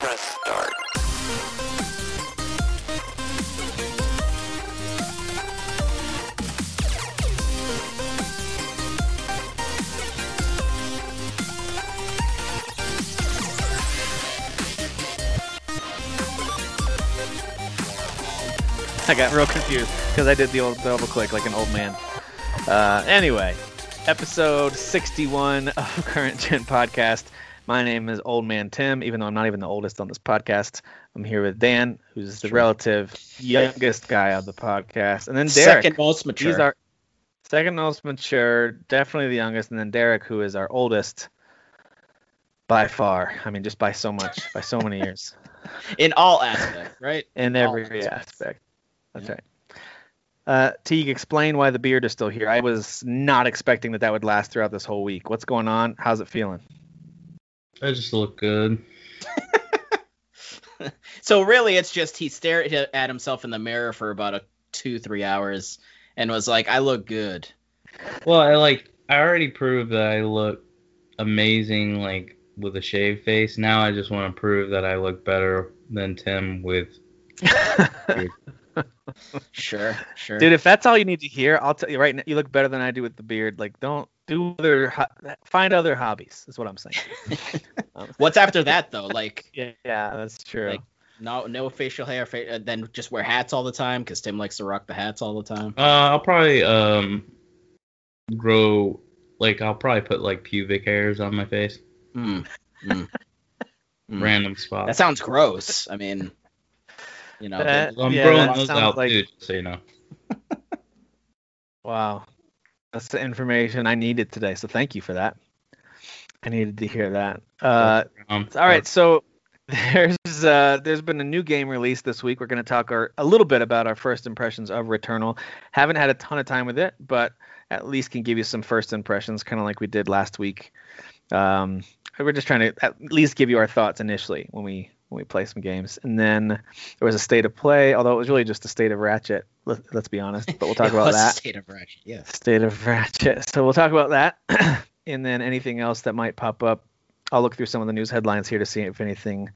Press start. I got real confused because I did the old double click like an old man. Uh, anyway, episode 61 of Current Gen Podcast. My name is Old Man Tim, even though I'm not even the oldest on this podcast. I'm here with Dan, who's the relative youngest guy on the podcast, and then Derek. Second most mature. He's our second most mature, definitely the youngest, and then Derek, who is our oldest by far. I mean, just by so much, by so many years, in all aspects, right? in All every aspects. aspect. That's Yeah. right. Uh, Teague, explain why the beard is still here. I was not expecting that that would last throughout this whole week. What's going on? How's it feeling? I just look good. So really, it's just he stared at himself in the mirror for about a two, three hours, and was like, "I look good." Well, I like I already proved that I look amazing like with a shaved face. Now I just want to prove that I look better than Tim with Sure, sure. Dude, if that's all you need to hear, I'll tell you right now, you look better than I do with the beard. Like, don't do other, ho- find other hobbies, is what I'm saying. What's after that though? Like, yeah, yeah, that's true. Like- no, no facial hair. Fa- uh, then just wear hats all the time because Tim likes to rock the hats all the time. uh I'll probably um grow like I'll probably put like pubic hairs on my face. Mm, mm. Random spots. That sounds gross. I mean, you know, That- I'm yeah, growing those out like- too, just so you know. Wow. That's the information I needed today. So thank you for that. I needed to hear that. Uh, Um, all right. So there's uh, there's been a new game released this week. We're going to talk our, a little bit about our first impressions of Returnal. Haven't had a ton of time with it, but at least can give you some first impressions, kind of like we did last week. Um, we're just trying to at least give you our thoughts initially when we when we play some games, and then there was a state of play, although it was really just a state of Ratchet. Let, let's be honest, but we'll talk about that. State of Ratchet, yes. State of Ratchet. So we'll talk about that, and then anything else that might pop up. I'll look through some of the news headlines here to see if anything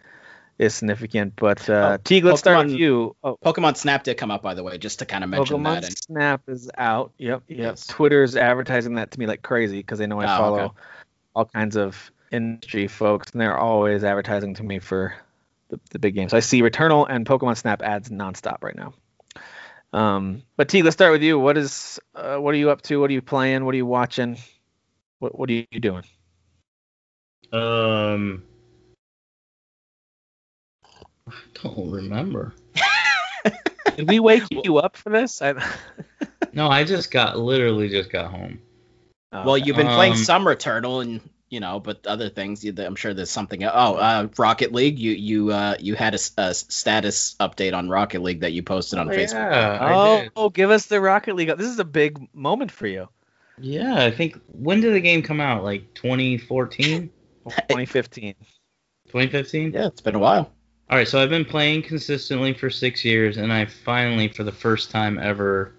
is significant. But uh, Oh, Teague, let's start with Pokemon- you. Oh, Pokemon Snap did come out, by the way, just to kind of mention Pokemon that. And, Snap is out. Yep, yep. Yes. Twitter's advertising that to me like crazy because they know I Oh, follow okay. all kinds of industry folks, and they're always advertising to me for the, the big games. I see Returnal and Pokemon Snap ads nonstop right now. Um, but T, let's start with you. What is uh, what are you up to? What are you playing? What are you watching? What what are you doing? Um, I don't remember. Did we wake you up for this? I, No, I just got literally just got home. Oh, well, you've been playing Summer Turtle, and you know, but other things. I'm sure there's something. Oh, uh, Rocket League. You you uh, you had a status update on Rocket League that you posted on Oh, Facebook. Yeah, Oh, oh, give us the Rocket League. This is a big moment for you. Yeah, I think when did the game come out? Like 2014, 2015. 2015? Yeah, it's been a while. All right, so I've been playing consistently for 6 years and I finally for the first time ever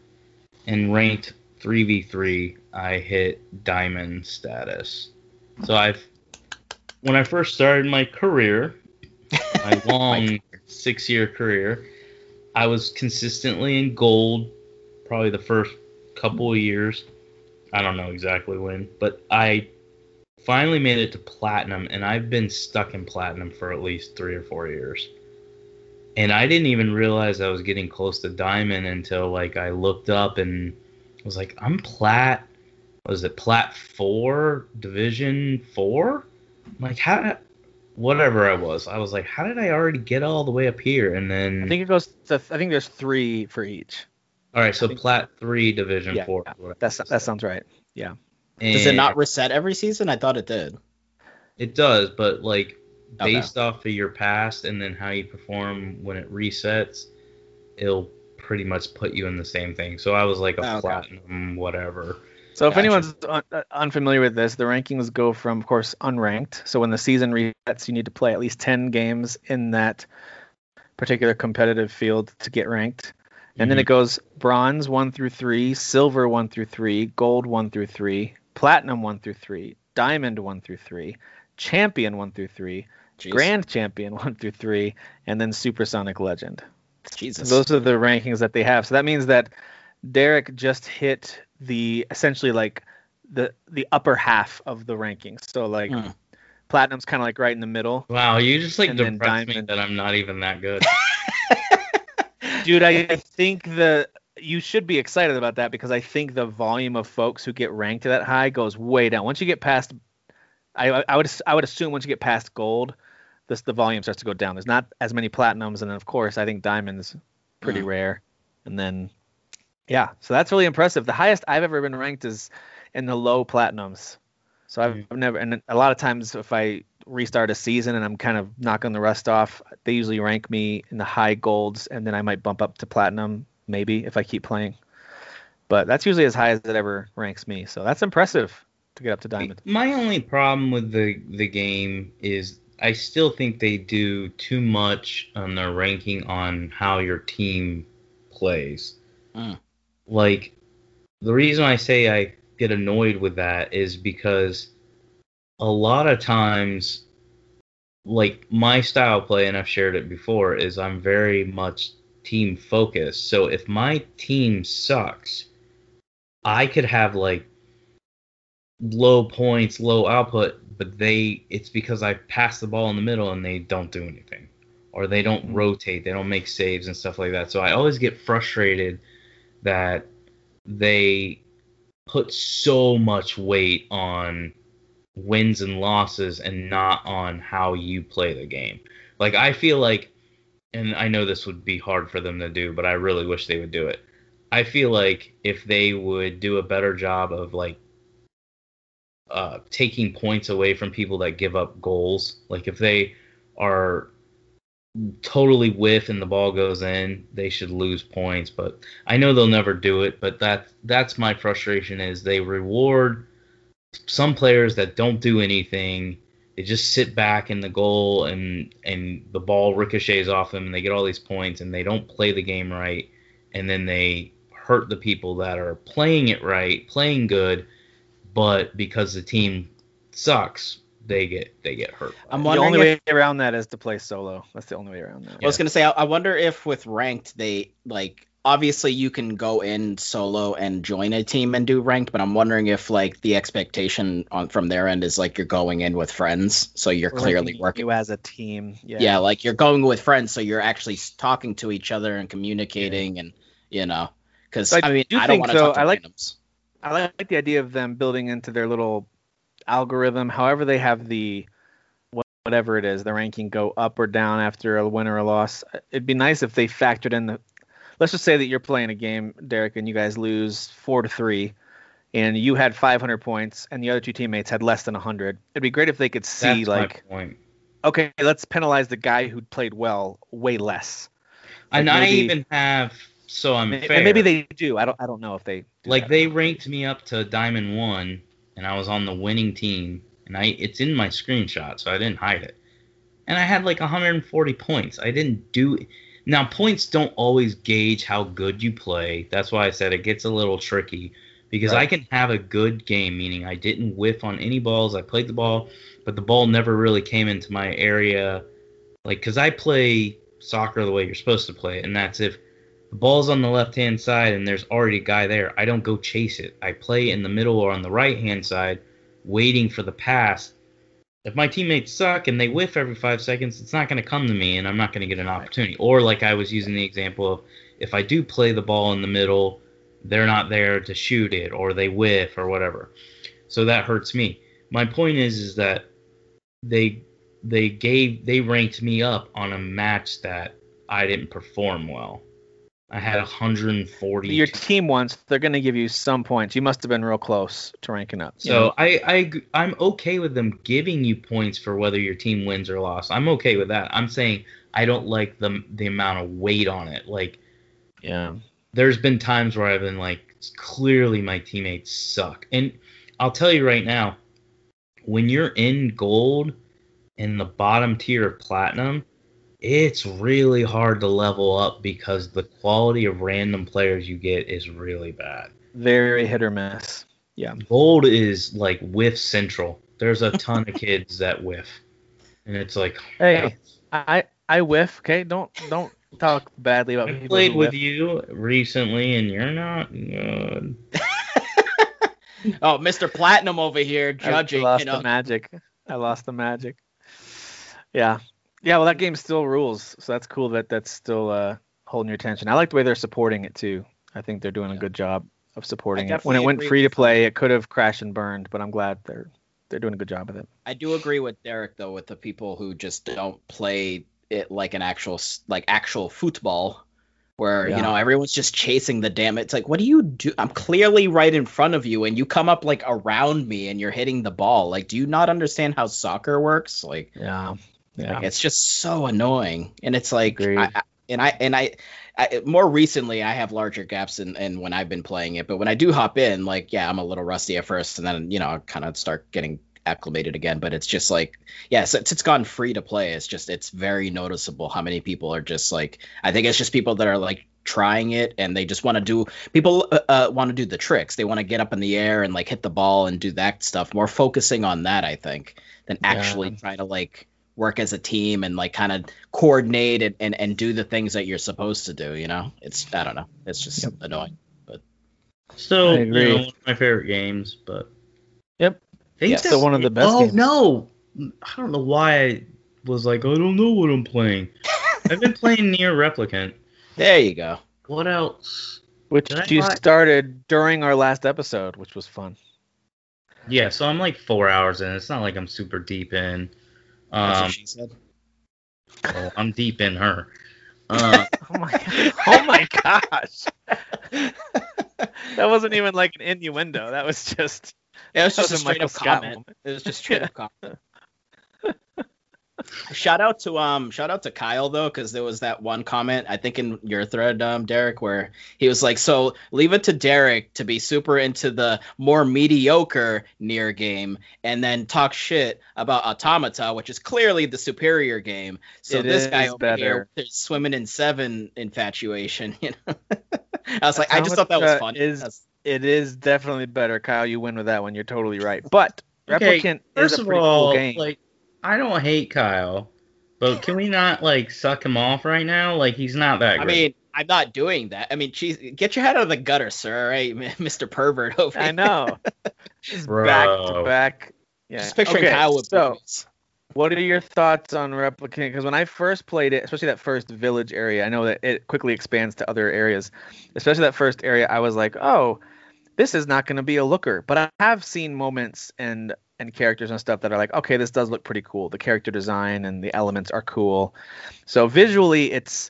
in ranked 3v3 I hit diamond status. So I've when I first started my career, my long 6-year career, I was consistently in gold probably the first couple of years. I don't know exactly when, but I finally made it to platinum and I've been stuck in platinum for at least 3 or 4 years. And I didn't even realize I was getting close to diamond until like I looked up and was like I'm plat was it plat 4 division 4? Like how whatever I was. I was like how did I already get all the way up here and then I think it goes to. I think there's three for each. All right, so think- plat 3 division Yeah, 4. That's that sounds right. Yeah. Does it not reset every season? I thought it did. It does, but like Okay. based off of your past and then how you perform when it resets, it'll pretty much put you in the same thing. So I was like a Oh, okay. platinum, whatever. So if anyone's un- uh, unfamiliar with this, the rankings go from, of course, unranked. So when the season resets, you need to play at least 10 games in that particular competitive field to get ranked. And then it goes bronze 1 through 3, silver 1 through 3, gold 1 through 3, platinum 1 through 3, diamond 1 through 3, champion one through three, Jeez. grand champion one through three, and then supersonic legend. Jesus. Those are the rankings that they have. So that means that Derek just hit the essentially like the the upper half of the rankings. So like Hmm. platinum's kind of like right in the middle. Wow, you just like depressed me that I'm not even that good. Dude, I think the you should be excited about that because I think the volume of folks who get ranked that high goes way down. Once you get past, I I would I would assume once you get past gold, this the volume starts to go down. There's not as many platinums, and then of course I think diamonds pretty Mm. rare, and then yeah, so that's really impressive. The highest I've ever been ranked is in the low platinums. So I've, Mm. I've never, and a lot of times if I restart a season and I'm kind of knocking the rust off, they usually rank me in the high golds, and then I might bump up to platinum maybe if I keep playing. But that's usually as high as it ever ranks me. So that's impressive to get up to diamond. My only problem with the the game is I still think they do too much on their ranking on how your team plays. Mm. Like the reason I say I get annoyed with that is because a lot of times like my style of play and I've shared it before is I'm very much team focused. So if my team sucks, I could have like low points, low output, but they it's because I pass the ball in the middle and they don't do anything. Or they don't Mhm. rotate, they don't make saves and stuff like that. So I always get frustrated that they put so much weight on wins and losses and not on how you play the game. Like I feel like and I know this would be hard for them to do, but I really wish they would do it. I feel like if they would do a better job of like uh, taking points away from people that give up goals, like if they are totally whiff and the ball goes in, they should lose points. But I know they'll never do it. But that that's my frustration is they reward some players that don't do anything. They just sit back in the goal and and the ball ricochets off them and they get all these points and they don't play the game right and then they hurt the people that are playing it right, playing good, but because the team sucks, they get they get hurt. I'm it. the only if- way around that is to play solo. That's the only way around that. I was gonna say, I, I wonder if with ranked they like obviously you can go in solo and join a team and do ranked, but I'm wondering if like the expectation on from their end is like you're going in with friends, so you're clearly Ranking working. you as a team. Yeah. Yeah. like you're going with friends, so you're actually talking to each other and communicating, and you know, because I I, mean, do I don't think, want to though, talk to I like- randoms. I like the idea of them building into their little algorithm. However, they have the whatever it is, the ranking go up or down after a win or a loss. It'd be nice if they factored in the. Let's just say that you're playing a game, Derek, and you guys lose four to three, and you had 500 points, and the other two teammates had less than 100. It'd be great if they could see That's like, okay, let's penalize the guy who played well way less. And Like I even have so I'm And maybe they do. I don't. I don't know if they. do like that. they ranked me up to diamond one and i was on the winning team and i it's in my screenshot so i didn't hide it. And i had like 140 points. I didn't do now points don't always gauge how good you play. That's why i said it gets a little tricky because i can have a good game meaning i didn't whiff on any balls. I played the ball but the ball never really came into my area. Like because i play soccer the way you're supposed to play it and that's if the ball's on the left hand side and there's already a guy there. I don't go chase it. I play in the middle or on the right hand side, waiting for the pass. If my teammates suck and they whiff every five seconds, it's not going to come to me and I'm not going to get an opportunity. Or, like I was using the example of if I do play the ball in the middle, they're not there to shoot it or they whiff or whatever. So that hurts me. My point is, is that they they gave they ranked me up on a match that I didn't perform well. I had 140. your team wants, they're going to give you some points. You must have been real close to ranking up. So know? I, I I'm okay with them giving you points for whether your team wins or lost. I'm okay with that. I'm saying I don't like the the amount of weight on it. Like yeah. there's been times where I've been like clearly my teammates suck. And I'll tell you right now, when you're in gold in the bottom tier of platinum, it's really hard to level up because the quality of random players you get is really bad. Very hit or miss. Yeah. Gold is like whiff central. there's a ton of kids that whiff, and it's like, Hey, oh. I I whiff. Okay, don't don't talk badly about I people. played who with whiff. you recently, and you're not good. Oh, Mr. Platinum over here judging. I lost You know, the magic. I lost the magic. Yeah, yeah. Well, that game still rules, so that's cool that that's still uh, holding your attention. I like the way they're supporting it too. I think they're doing a good job of supporting it. When it went free to play, it could have crashed and burned, but I'm glad they're they're doing a good job of it. I do agree with Derek though with the people who just don't play it like an actual like actual football where Yeah. you know everyone's just chasing the damn it's like what do you do I'm clearly right in front of you and you come up like around me and you're hitting the ball like do you not understand how soccer works like, Yeah, yeah. like, it's just so annoying. And it's like I, I- and I and I, I more recently I have larger gaps in, in when I've been playing it. But when I do hop in like yeah I'm a little rusty at first. And then you know I kind of start getting acclimated again. But it's just like yeah since it's gone free to play. It's just it's very noticeable how many people are just like i think it's just people that are like trying it and they just want to do people uh, uh, want to do the tricks. They want to get up in the air and like hit the ball and do that stuff. More focusing on that i think than actually Yeah. try to like work as a team and like kind of coordinate and, and and do the things that you're supposed to do you know it's i don't know it's just Yep. annoying But Still, I you know, one of my favorite games, but Yep. Think Yeah, that- still one of the best Oh games. no, I don't know why I was like, I don't know what I'm playing. I've been playing Nier Replicant. there you go What else? Which Did you buy- started during our last episode, which was fun. Yeah, so I'm like four hours in. It's not like I'm super deep in. That's Um, what she said well, I'm deep in her. Uh, Oh my oh my gosh. that wasn't even like an innuendo. That was just yeah, it was just a was a straight up Scott comment. It was just straight up comment. Shout out to um shout out to Kyle though because there was that one comment I think in your thread um Derek where he was like so leave it to Derek to be super into the more mediocre Nier game and then talk shit about Automata which is clearly the superior game so It this guy is over better. here there's swimming in seven infatuation you know I was like I just thought that was Automata fun is- That's- it is definitely better. Kyle, you win with that one. You're totally right. But Okay, Replicant first is a of pretty all, cool game. like I don't hate Kyle, but can we not like suck him off right now? Like he's not that I great. mean, I'm not doing that. I mean, geez, get your head out of the gutter, sir. All right, Mr. Pervert over I know. Just Bro. back to back. Yeah. Just picturing okay, Kyle with so boobies. what are your thoughts on Replicant? Because when I first played it, especially that first village area, I know that it quickly expands to other areas. Especially that first area, I was like, oh, this is not going to be a looker. But I have seen moments and and characters and stuff that are like, okay, this does look pretty cool. The character design and the elements are cool. So visually, it's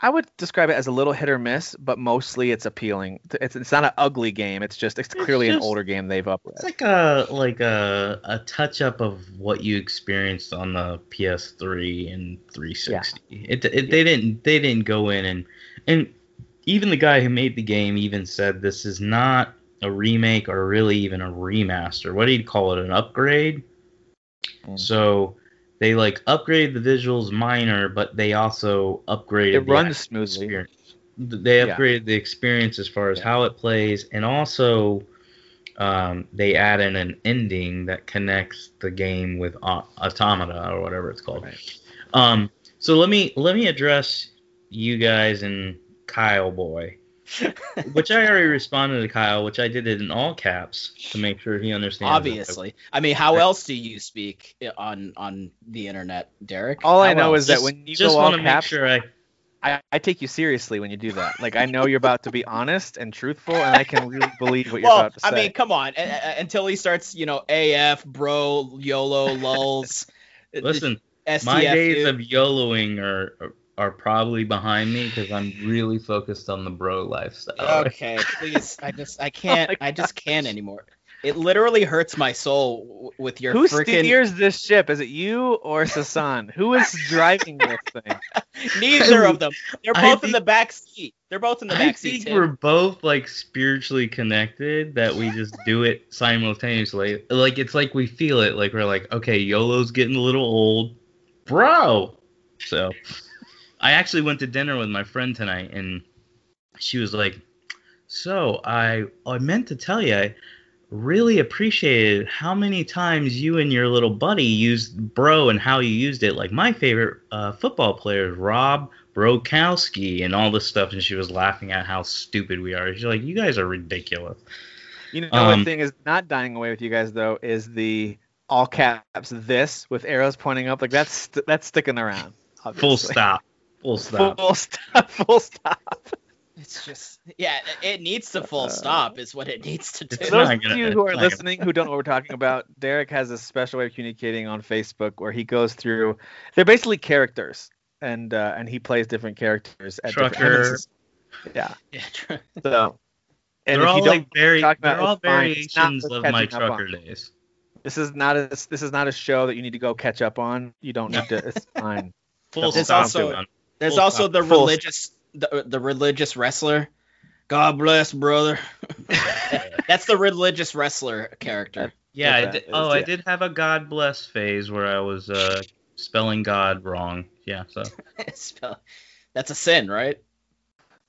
I would describe it as a little hit or miss, but mostly it's appealing. It's it's not an ugly game. It's just it's It's clearly an older game they've upgraded. It's like a like a a touch up of what you experienced on the PS3 and 360. It, it they didn't they didn't go in and and even the guy who made the game even said this is not a remake or really even a remaster. What do you call it? An upgrade? Mm. So they like upgraded the visuals minor, but they also upgraded It the runs smoothly. experience. They Yeah. upgraded the experience as far as Yeah. how it plays, and also um, they add in an ending that connects the game with Automata or whatever it's called. Right. Um, so let me let me address you guys and Kyle boy, which I already responded to Kyle, which I did it in all caps to make sure he understands. Obviously, I mean, how else do you speak on on the internet, Derek? All I know else? is that Just- when you just go all want to caps, sure I I, I take you seriously when you do that. Like I know you're about to be honest and truthful, and I can really believe what you're well, about to say. I mean, come on. a- a- until he starts, you know, AF, bro, YOLO, lulls. listen. STF, My days dude. of YOLOing are are, are probably behind me because I'm really focused on the bro lifestyle. Okay, please. I just, I oh can't, my I just can't anymore. It literally hurts my soul with your who freaking. steers this ship? Is it you or Sasan? Who is driving this thing? Neither of them. They're I both in think- the back seat. They're both in the I back think seat. we're both like spiritually connected that we just do it simultaneously. Like it's like we feel it. Like we're like, okay, YOLO's getting a little old, bro. So I actually went to dinner with my friend tonight, and she was like, "So I I meant to tell you, I really appreciated how many times you and your little buddy used bro and how you used it. Like my favorite uh, football player is Rob Brokowski and all this stuff. And she was laughing at how stupid we are. She's like, you guys are ridiculous. You know, Um, one thing is not dying away with you guys though is the all caps this with arrows pointing up. Like that's st- that's sticking around. Full stop. Full stop. Full stop. Full stop. It's just yeah, it needs to full Uh, stop is what it needs to It's For do. those of you who are listening who don't know what we're talking about, Derek has a special way of communicating on Facebook where he goes through. They're basically characters, and uh, and he plays different characters at Trucker. times. Yeah. Yeah, tr- So. And they're if all don't, like very, talk they're about all it's fine. It's not variations of my catching up on. trucker days. this is not a this is not a show that you need to go catch up on. You don't need to. It's fine. Full stop. also- man. There's Full also the Full religious the, the religious wrestler. God bless, brother. That's the religious wrestler character. Yeah, I did, is, oh, I did have a God bless phase where I was uh, spelling God wrong. Yeah, so That's a sin, right?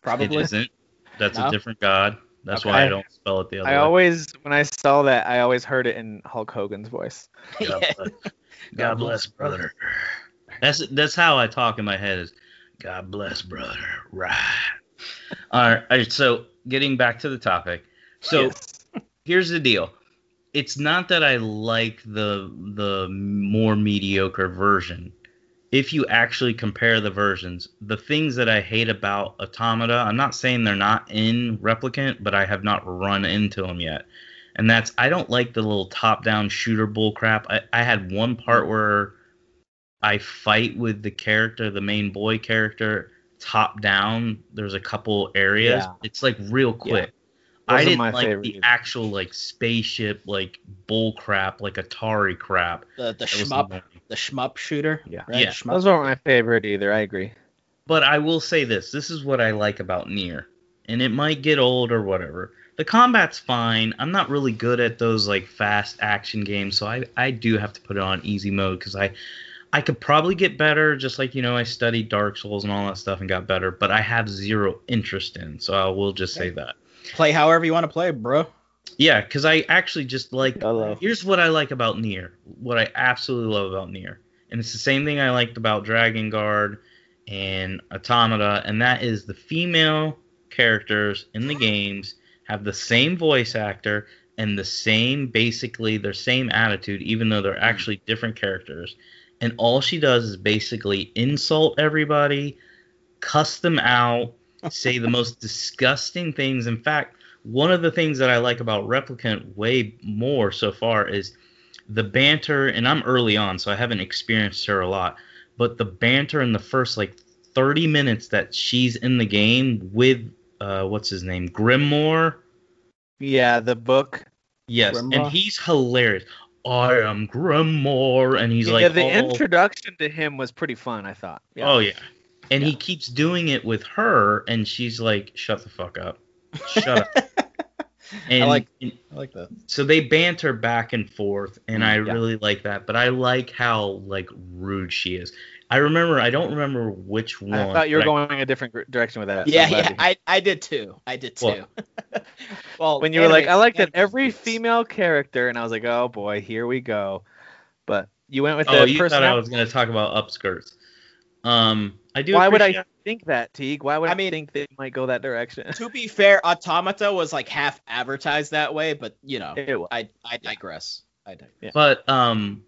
Probably. isn't. That's No? a different God. That's Okay. why I don't spell it the other I way. always when I saw that I always heard it in Hulk Hogan's voice. God bless, God bless, brother. That's that's how I talk in my head. Is God bless, brother. Right. All right. all right, So getting back to the topic. So Yes. here's the deal. It's not that I like the the more mediocre version. If you actually compare the versions, the things that I hate about Automata, I'm not saying they're not in Replicant, but I have not run into them yet. And that's I don't like the little top-down shooter bull crap. I, I had one part where I fight with the character, the main boy character, top down. There's a couple areas. Yeah. It's like real quick. Those I are didn't my like the either. actual like spaceship like bull crap like Atari crap. The the That shmup annoying. the shmup shooter. Yeah. Right? Yeah. Shmup. Those aren't my favorite either. I agree. But I will say this: this is what I like about Nier, and it might get old or whatever. The combat's fine. I'm not really good at those like fast action games, so I I do have to put it on easy mode because I I could probably get better. Just like you know, I studied Dark Souls and all that stuff and got better, but I have zero interest in. So I will just say that. Play however you want to play, bro. Yeah, because I actually just like. Hello. Here's what I like about Nier. What I absolutely love about Nier, and it's the same thing I liked about Drakengard and Automata, and that is the female characters in the games have the same voice actor and the same basically their same attitude, even though they're hmm. actually different characters. And all she does is basically insult everybody, cuss them out, say the most disgusting things. In fact, one of the things that I like about Replicant way more so far is the banter, and I'm early on, so I haven't experienced her a lot, but the banter in the first like 30 minutes that she's in the game with uh, what's his name, Grimmore. Yeah, the book. Yes, and he's hilarious. I am Grimmore, and he's yeah, like, yeah. the all- introduction to him was pretty fun. I thought. Yeah. Oh yeah. And he keeps doing it with her and she's like, Shut the fuck up. Shut up. And, I like I like that. so they banter back and forth and I Yeah. really like that. But I like how like rude she is. I remember I don't remember which one. I thought you were going a different direction with that. Yeah, I'm yeah, I, I did too. I did too. What? well, when you were like, I like that every speaks. female character, and I was like, oh boy, here we go. But you went with Oh, the you person. thought I was gonna talk about upskirts. Um I do Why would I appreciate- think that, Teague? Why would I, I mean- think they might go that direction? To be fair, Automata was like half advertised that way, but you know, I I digress. I digress. But um,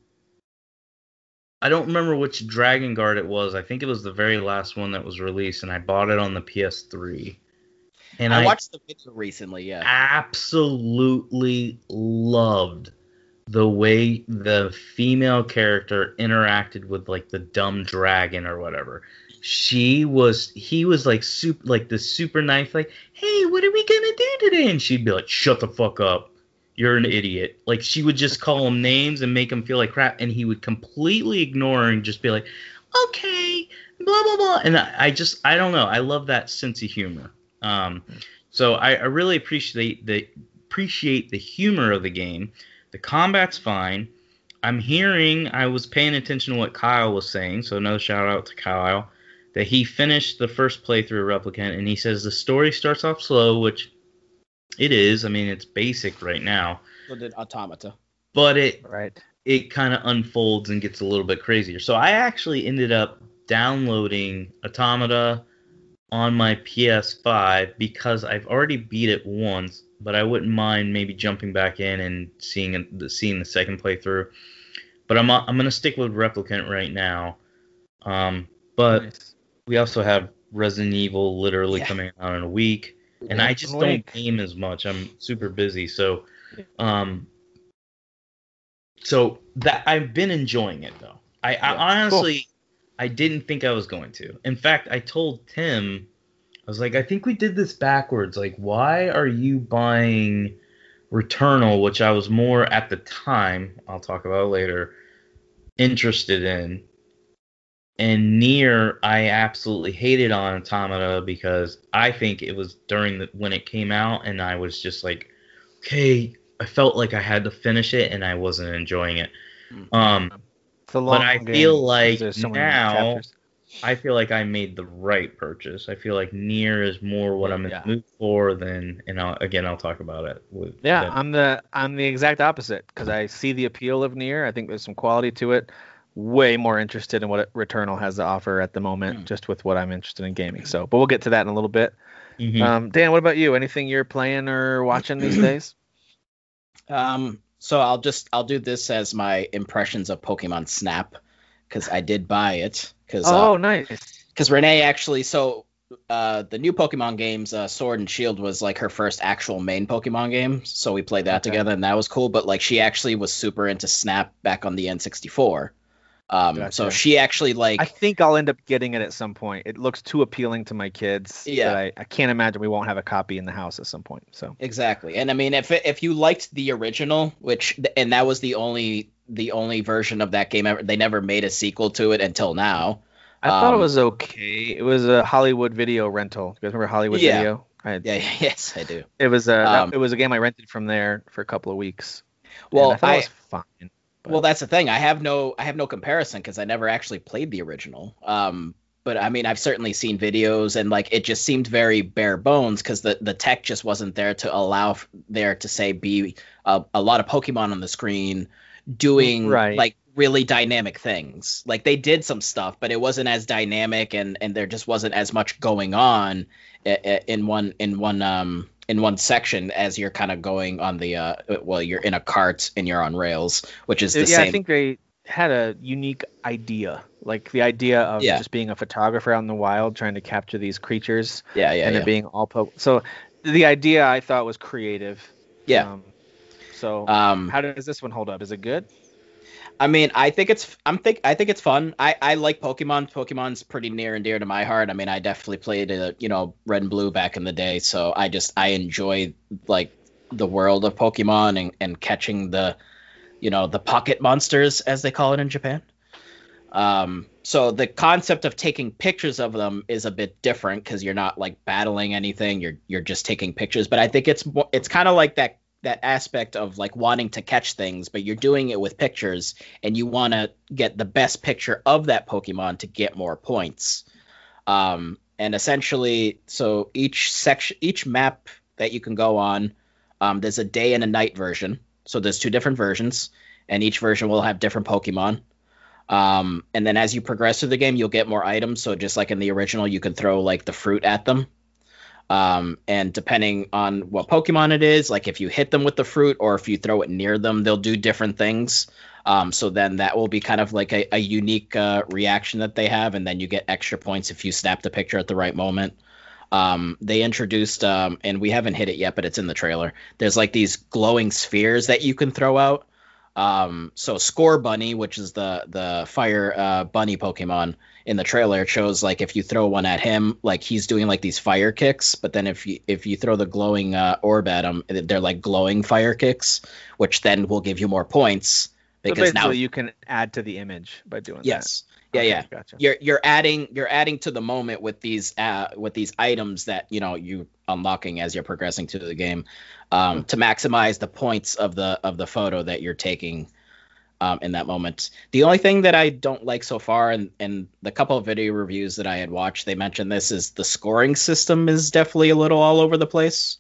I don't remember which Drakengard it was. I think it was the very last one that was released, and I bought it on the PS3. And I I, watched the video recently. Yeah. absolutely loved the way the female character interacted with like the dumb dragon or whatever. She was he was like super like the super nice like, "Hey, what are we to do today?" and she'd be like, "Shut the fuck up. You're an idiot." Like she would just call him names and make him feel like crap and he would completely ignore her and just be like, "Okay, blah blah blah." And I, I just I don't know. I love that sense of humor. Um so I, I really appreciate the appreciate the humor of the game. The combat's fine. I'm hearing I was paying attention to what Kyle was saying, so another shout out to Kyle that he finished the first playthrough of Replicant and he says the story starts off slow, which it is. I mean, it's basic right now. So did Automata. but it Right. it kind of unfolds and gets a little bit crazier. So I actually ended up downloading Automata on my PS5 because I've already beat it once, but I wouldn't mind maybe jumping back in and seeing it- seeing the second playthrough. But I'm I'm gonna stick with Replicant right now. Um, but Nice. We also have Resident Evil literally Yeah. coming out in a week, and I just don't Week. game as much. I'm super busy, so um, so that I've been enjoying it though. I, Yeah. I honestly I didn't think I was going to. In fact, I told Tim, I was like, I think we did this backwards. Like, why are you buying Returnal, which I was more at the time, I'll talk about later, interested in. And Nier, I absolutely hated on Automata because I think it was during the when it came out, and I was just like, okay, I felt like I had to finish it, and I wasn't enjoying it. Mm. Um, It's a long I game, feel 'cause like so now- I feel like I made the right purchase. I feel like Near is more what I'm in Yeah. the mood for than, and I'll, again, I'll talk about it. With Yeah, than- I'm the I'm the exact opposite because I see the appeal of Nier I think there's some quality to it. Way more interested in what Returnal has to offer at the moment, Hmm. just with what I'm interested in gaming. So, but we'll get to that in a little bit. Mhm. Um, Dan, what about you? Anything you're playing or watching these days? Um, so I'll just I'll do this as my impressions of Pokemon Snap because I did buy it because Oh, nice. because Renee actually so uh the new Pokemon games uh, Sword and Shield was like her first actual main Pokemon game so we played that Okay. together and that was cool but like she actually was super into Snap back on the N64 um so she actually like I think I'll end up getting it at some point. It looks too appealing to my kids. Yeah. that I, I can't imagine we won't have a copy in the house at some point. So Exactly. And I mean if if you liked the original, which and that was the only the only version of that game ever they never made a sequel to it until now. I thought it Um, was okay. It was a Hollywood Video rental. You guys remember Hollywood Yeah. Video? I, Yeah, yes, I do. It was a Um, it was a game I rented from there for a couple of weeks. Well, I thought I, it was fine. But- well that's the thing. I have no I have no comparison cuz I never actually played the original. Um but I mean I've certainly seen videos and like it just seemed very bare bones cuz the the tech just wasn't there to allow f- there to say be a, a lot of Pokemon on the screen doing Right. like really dynamic things. Like they did some stuff, but it wasn't as dynamic, and and there just wasn't as much going on i- i- in one in one um in one section as you're kind of going on the uh well you're in a cart and you're on rails, which is the yeah, same. I think they had a unique idea, like the idea of Yeah. just being a photographer out in the wild, trying to capture these creatures, yeah, yeah, and yeah. it being all po- so. The idea I thought was creative. Yeah. Um, so um, how does this one hold up? Is it good? I mean, I think it's I'm think I think it's fun. I I like Pokemon. Pokemon's pretty near and dear to my heart. I mean, I definitely played uh, you know Red and Blue back in the day, so I just I enjoy like the world of Pokemon and and catching the you know the pocket monsters as they call it in Japan. Um, so the concept of taking pictures of them is a bit different because you're not like battling anything. You're you're just taking pictures. But I think it's it's kind of like that that aspect of like wanting to catch things, but you're doing it with pictures, and you want to get the best picture of that Pokemon to get more points. Um, and essentially, so each section, each map that you can go on, um, there's a day and a night version. So there's two different versions, and each version will have different Pokemon. Um, and then as you progress through the game, you'll get more items. So just like in the original, you can throw like the fruit at them. Um, and depending on what Pokemon it is, like if you hit them with the fruit or if you throw it near them, they'll do different things. Um, so then that will be kind of like a, a unique uh, reaction that they have, and then you get extra points if you snap the picture at the right moment. Um, they introduced, um, and we haven't hit it yet, but it's in the trailer. There's like these glowing spheres that you can throw out. Um, so Scorbunny, which is the the fire uh, bunny Pokemon in the trailer, it shows like if you throw one at him, like he's doing like these fire kicks. But then if you if you throw the glowing uh, orb at him, they're like glowing fire kicks, which then will give you more points because basically, now you can add to the image by doing yes, that. yeah, Okay, yeah Gotcha. you're you're adding you're adding to the moment with these uh with these items that you know you unlocking as you're progressing through the game um to maximize the points of the of the photo that you're taking um in that moment the only thing that i don't like so far and and the couple of video reviews that i had watched they mentioned this is the scoring system is definitely a little all over the place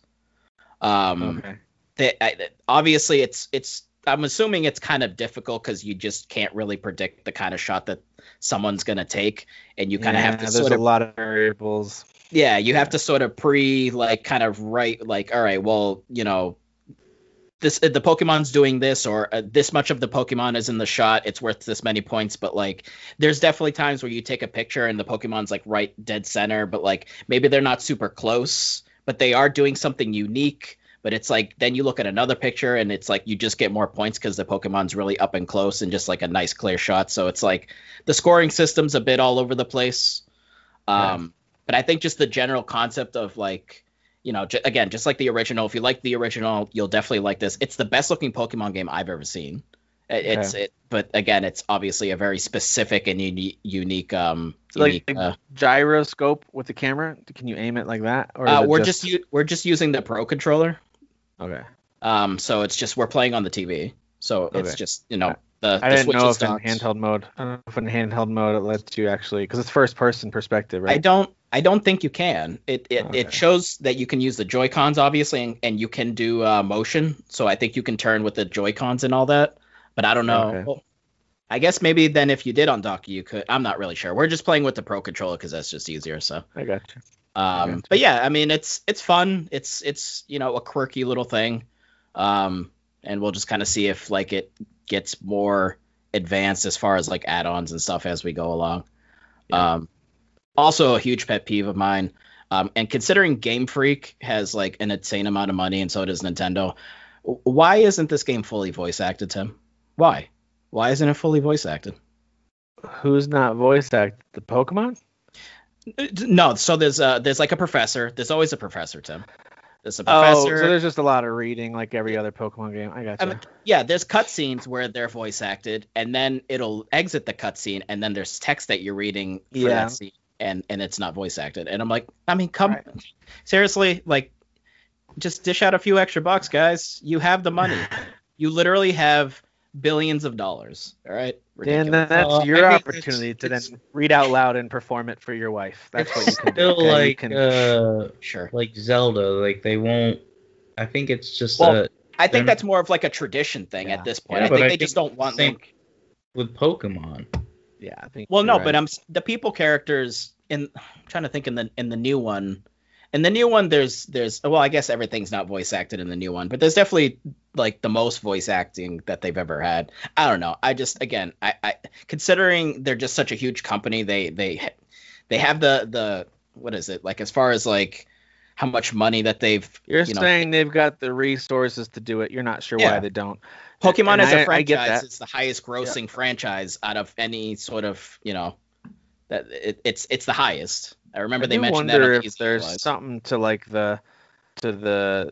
um Okay. they, I, obviously it's it's I'm assuming it's kind of difficult because you just can't really predict the kind of shot that someone's gonna take, and you kind of have to There's sort a lot of variables. yeah, you have to sort of pre like kind of write like all right, well you know this the Pokemon's doing this or uh, this much of the Pokemon is in the shot, it's worth this many points, but like there's definitely times where you take a picture and the Pokemon's like right dead center, but like maybe they're not super close, but they are doing something unique. But it's like then you look at another picture and it's like you just get more points because the Pokemon's really up and close and just like a nice clear shot. So it's like the scoring system's a bit all over the place. Um, but I think just the general concept of like, you know, j- again, just like the original. If you like the original, you'll definitely like this. It's the best looking Pokemon game I've ever seen. It- It's it, but again, it's obviously a very specific and uni- unique. Um, So, like, unique, uh, Gyroscope with the camera. Can you aim it like that? Or uh, we're just, u- we're just using the Pro controller. okay. Um, so it's just we're playing on the TV. So it's just you know the, I the didn't know is if in handheld mode. I don't know if in handheld mode it lets you actually because it's first person perspective, right? I don't. I don't think you can. It it, Okay. it shows that you can use the Joy Cons obviously, and, and you can do uh, motion. So I think you can turn with the Joy Cons and all that. But I don't know. Okay. Well, I guess maybe then if you did on dock, you could. I'm not really sure. We're just playing with the Pro controller because that's just easier. So. I got you. Um, Gotcha. but yeah, I mean, it's it's fun. It's it's you know a quirky little thing, um, and we'll just kind of see if like it gets more advanced as far as like add-ons and stuff as we go along. Yeah. Um, also a huge pet peeve of mine, um, and considering Game Freak has like an insane amount of money and so does Nintendo, why isn't this game fully voice acted, Tim? Why? Why isn't it fully voice acted? Who's not voice act? The Pokemon? No, so there's uh there's like a professor. There's always a professor, Tim. There's a Oh, professor. so there's just a lot of reading like every other Pokemon game. I got I mean, yeah, there's cutscenes where they're voice acted, and then it'll exit the cutscene, and then there's text that you're reading for Yeah. that scene, and and it's not voice acted. And I'm like, I mean, come Right. seriously, like, just dish out a few extra bucks, guys. You have the money. you literally have billions of dollars. All right, Dan, that's Well, I your mean, it's- opportunity to it's- then read out loud and perform it for your wife. That's what you can do. Still okay? You like can- uh sure. like Zelda, like they won't. I think it's just Well, uh, I think that's more of like a tradition thing Yeah. at this point. Yeah, I but think I they think just don't want same- like with Pokemon. Yeah, I think. Well, you're no, but. I'm the people characters in. I'm trying to think in the in the new one. In the new one, there's there's well, I guess everything's not voice acted in the new one, but there's definitely like the most voice acting that they've ever had. I don't know. I just again, I, I considering they're just such a huge company, they they they have the the what is it like as far as like how much money that they've You're you know, saying they've got the resources to do it. You're not sure Yeah. why they don't. Pokemon And as a I- I get franchise that. is the highest grossing franchise out of any sort of you know that it, it's it's the highest. I remember I they do mentioned that. wonder on if there's Allies. something to like the to the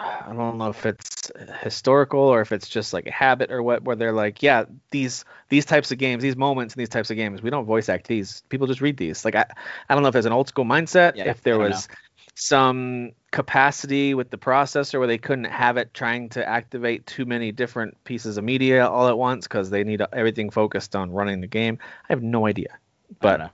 I don't know if it's historical or if it's just like a habit or what where they're like yeah these these types of games these moments in these types of games we don't voice act these people just read these like I I don't know if there's an old school mindset Yeah, if there I don't was some capacity with the processor where they couldn't have it trying to activate too many different pieces of media all at once because they need everything focused on running the game I have no idea but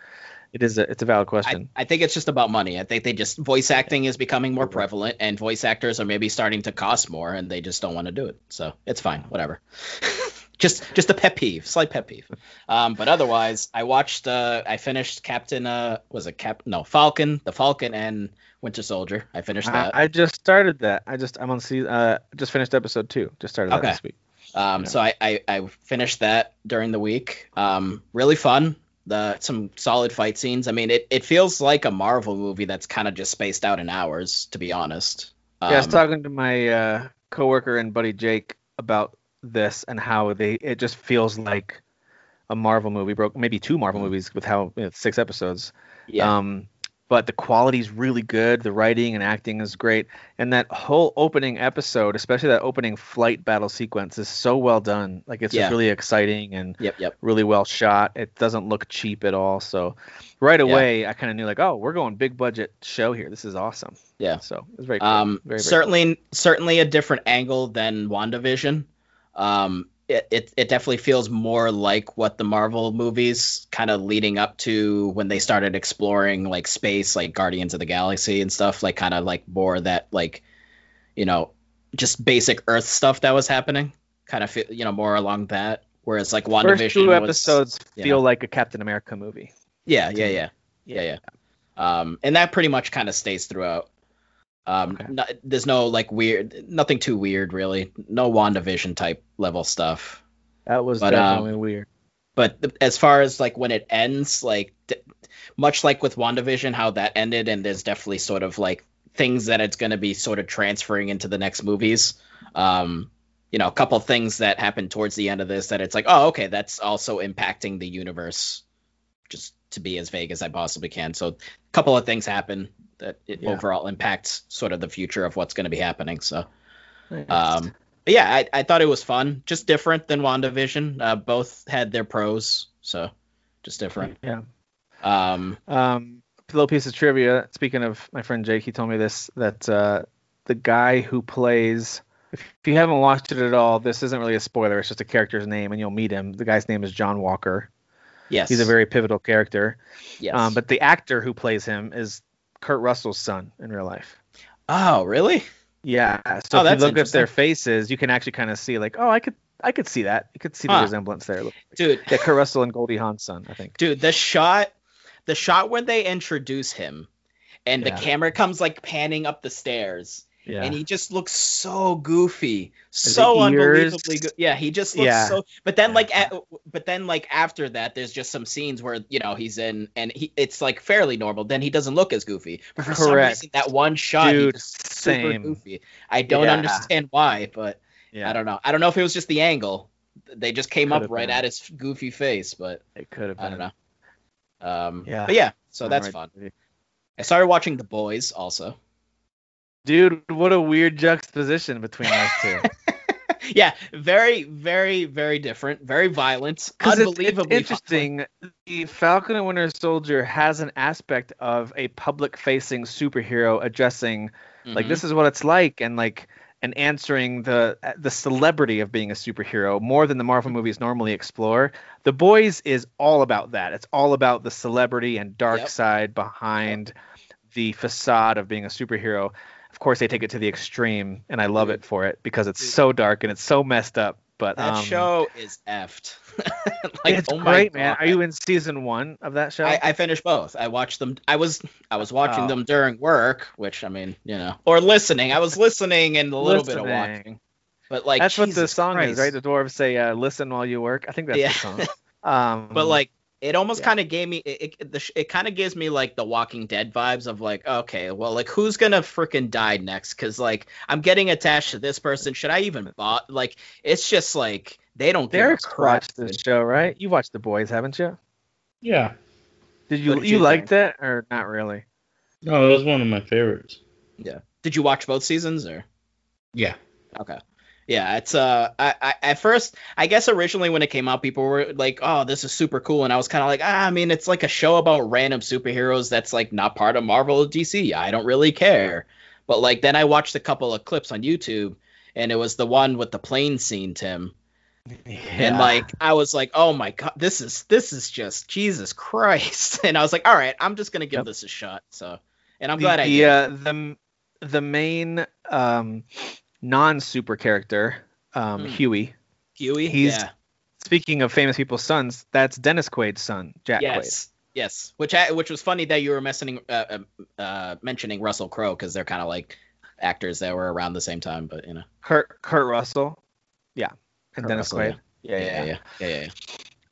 it is a it's a valid I, question I think it's just about money. I think they just voice acting is becoming more prevalent, and voice actors are maybe starting to cost more, and they just don't want to do it. So it's fine, whatever. just just a pet peeve, slight pet peeve. Um, but otherwise, I watched. Uh, I finished Captain. Uh, was it Cap? No, Falcon. The Falcon and Winter Soldier. I finished that. I just started that. I just I'm on season. Uh, just finished episode two. Just started that Okay. this week. Um, Yeah. So I, I, I finished that during the week. Um, really fun. The some solid fight scenes. I mean, it, it feels like a Marvel movie that's kind of just spaced out in hours, to be honest. yeah, I was Um, talking to my uh, coworker and buddy Jake about this and how they it just feels like a Marvel movie, broke maybe two Marvel movies with how you know, six episodes. Mm-hmm. yeah. Um, but the quality's really good. The writing and acting is great, and that whole opening episode, especially that opening flight battle sequence, is so well done. Like it's Yeah. just really exciting and Yep, yep. really well shot. It doesn't look cheap at all. So right Yeah. away, I kind of knew like, oh, we're going big budget show here. This is awesome. Yeah. So it's very cool. Um, very, very certainly, certainly a different angle than WandaVision. Um, it, it, it definitely feels more like what the Marvel movies kind of leading up to when they started exploring like space, like Guardians of the Galaxy and stuff, like kind of like more that like, you know, just basic Earth stuff that was happening. Kind of feel, you know more along that. Whereas like First WandaVision two was, episodes you feel know. like a Captain America movie. Yeah, yeah, yeah, yeah, yeah. Um, and that pretty much kind of stays throughout. Um, Okay. no- there's no like weird, nothing too weird really. No WandaVision type level stuff. That was But, um, definitely weird. But as far as like when it ends, like d- much like with WandaVision, how that ended, and there's definitely sort of like things that it's going to be sort of transferring into the next movies. Um, you know, a couple things that happen towards the end of this that it's like, oh, okay, that's also impacting the universe. Just to be as vague as I possibly can. So, a couple of things happen that it Yeah. overall impacts sort of the future of what's going to be happening. So, um, but yeah, I, I thought it was fun, just different than WandaVision. Uh, both had their pros, so just different. yeah. Um, Um, a little piece of trivia. Speaking of my friend Jake, he told me this that uh, the guy who plays. If you haven't watched it at all, this isn't really a spoiler. It's just a character's name, and you'll meet him. The guy's name is John Walker. yes, He's a very pivotal character. yes. Um, but the actor who plays him is Kurt Russell's son in real life. oh, really? Yeah. So Oh, if you look at their faces, you can actually kind of see like, oh, I could, I could see that. You could see the Huh. resemblance there. Dude, Yeah, Kurt Russell and Goldie Hawn's son, I think. dude, the shot, the shot when they introduce him, and Yeah. the camera comes like panning up the stairs, Yeah. and he just looks so goofy, so unbelievably good. Yeah, he just looks Yeah. so. But then like, at, but then like after that, there's just some scenes where you know he's in, and he it's like fairly normal. Then he doesn't look as goofy. But for some reason, that one shot, Dude, super goofy. I don't Yeah. understand why, but yeah. I don't know. I don't know if it was just the angle. They just came up right been. at his goofy face, but It could have been. I don't know. Um, Yeah. But yeah, so that's right fun. I started watching The Boys also. Dude, what a weird juxtaposition between those two. yeah, very, very, very different. Very violent. Because it's, Unbelievably it's interesting. The Falcon and Winter Soldier has an aspect of a public-facing superhero addressing, like Mhm. this is what it's like, and like and answering the the celebrity of being a superhero more than the Marvel Mm-hmm. movies normally explore. The Boys is all about that. It's all about the celebrity and dark Yep. side behind the facade of being a superhero. Of course, they take it to the extreme, and I love it for it because it's so dark and it's so messed up. But That um, show is effed. like, it's oh great, man. Are you in season one of that show? I, I finished both. I watched them. I was I was watching Oh. them during work, which I mean, you know, or listening. I was listening and a little bit of watching. But like that's what the Jesus song is, right? The dwarves say, uh, "Listen while you work." I think that's Yeah. the song. Um, But like it almost Yeah. kind of gave me it, it, the it kind of gives me like the Walking Dead vibes of like okay, well like who's gonna freaking die next? Because like I'm getting attached to this person. Should I even bot? Like it's just like they don't. give Derek a crap, watched this show, right? You watched The Boys, haven't you? Yeah. Did you did you, you liked it or not really? No, it was one of my favorites. Yeah. Did you watch both seasons or? Yeah. Okay. Yeah, it's uh I, I at first I guess originally when it came out people were like, "Oh, this is super cool." And I was kind of like, "Ah, I mean, it's like a show about random superheroes that's like not part of Marvel or DC. I don't really care." But like then I watched a couple of clips on YouTube and it was the one with the plane scene, Tim. And like I was like, "Oh my god, this is this is just Jesus Christ." And I was like, "All right, I'm just going to give Yep. this a shot." So, and I'm the, glad I the, did. uh, the the main um, non super character, um, Hmm. Huey. Huey, he's yeah. Speaking of famous people's sons, that's Dennis Quaid's son, Jack Quaid. Yes, yes. Which I, which was funny that you were mentioning uh, uh, uh, mentioning Russell Crowe because they're kind of like actors that were around the same time, but you know. Kurt Kurt Russell, yeah, and Kurt Dennis Russell, Quaid. Yeah, Yeah, yeah, yeah, yeah. yeah,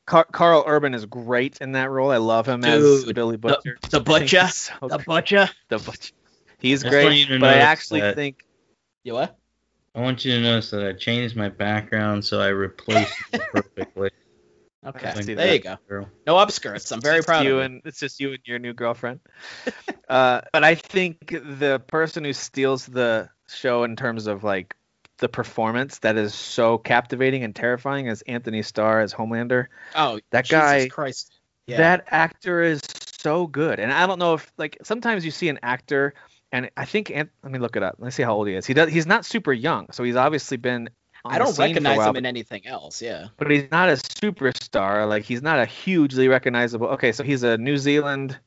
Car- Karl Urban is great in that role. I love him as Billy Butcher. The, the butcher, so the good. butcher. the butcher. He's Just want great, but I actually that- think You what? I want you to notice that I changed my background so I replaced it perfectly. Okay, I see there you go. Girl. No upskirts. I'm very proud you of you. and it's just you and your new girlfriend. uh, but I think the person who steals the show in terms of like the performance that is so captivating and terrifying is Anthony Starr as Homelander. Oh, That Jesus guy- Christ. Yeah. That actor is so good, and I don't know if like sometimes you see an actor, and I think Ant- let me look it up. Let me see how old he is. He does. He's not super young, so he's obviously been. on I the don't scene for a recognize while, him in anything else. Yeah. but he's not a superstar. Like he's not a hugely recognizable. Okay, so he's a New Zealand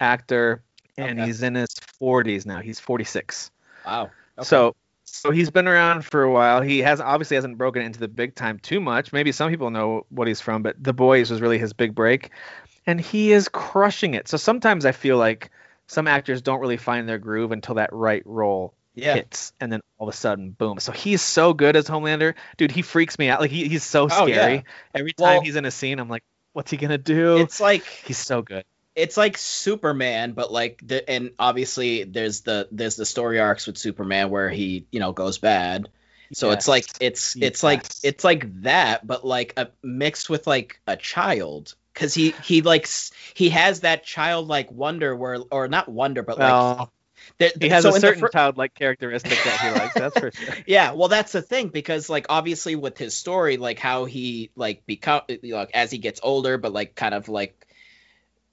actor, and Okay. he's in his 40s now. He's 46. Wow. Okay. So So he's been around for a while. He has obviously hasn't broken into the big time too much. Maybe some people know what he's from, but The Boys was really his big break, and he is crushing it. So sometimes I feel like some actors don't really find their groove until that right role Yeah. hits, and then all of a sudden, boom. So he's so good as Homelander, dude. He freaks me out. Like he, he's so scary. Oh, yeah. Every time Well- he's in a scene, I'm like, what's he gonna do? It's like he's so good. it's like Superman, but like the and obviously there's the there's the story arcs with Superman where he you know goes bad. So it's like it's it's like it's like that, but like a mixed with like a child because he he like he has that childlike wonder where or not wonder but like there- he has so a certain fir- childlike characteristic that he likes. That's for sure. yeah well that's the thing because like obviously with his story like how he like become like as he gets older but like kind of like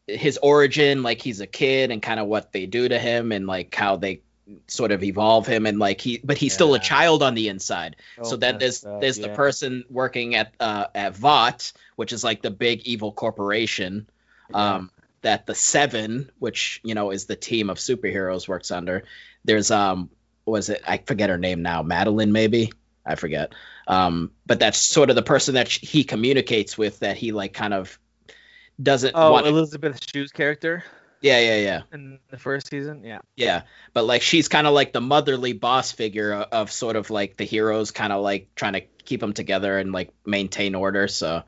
his origin like he's a kid and kind of what they do to him and like how they sort of evolve him and like he but he's still a child on the inside. So Oh, then there's up, there's the person working at uh at Vought which is like the big evil corporation um that the seven which you know is the team of superheroes works under. There's um was it? I forget her name now. Madeline maybe? I forget. Um but that's sort of the person that he communicates with that he like kind of doesn't Oh, want Elizabeth Shue's character yeah yeah yeah in the first season. Yeah. yeah but like she's kind of like the motherly boss figure of, of sort of like the heroes kind of like trying to keep them together and like maintain order so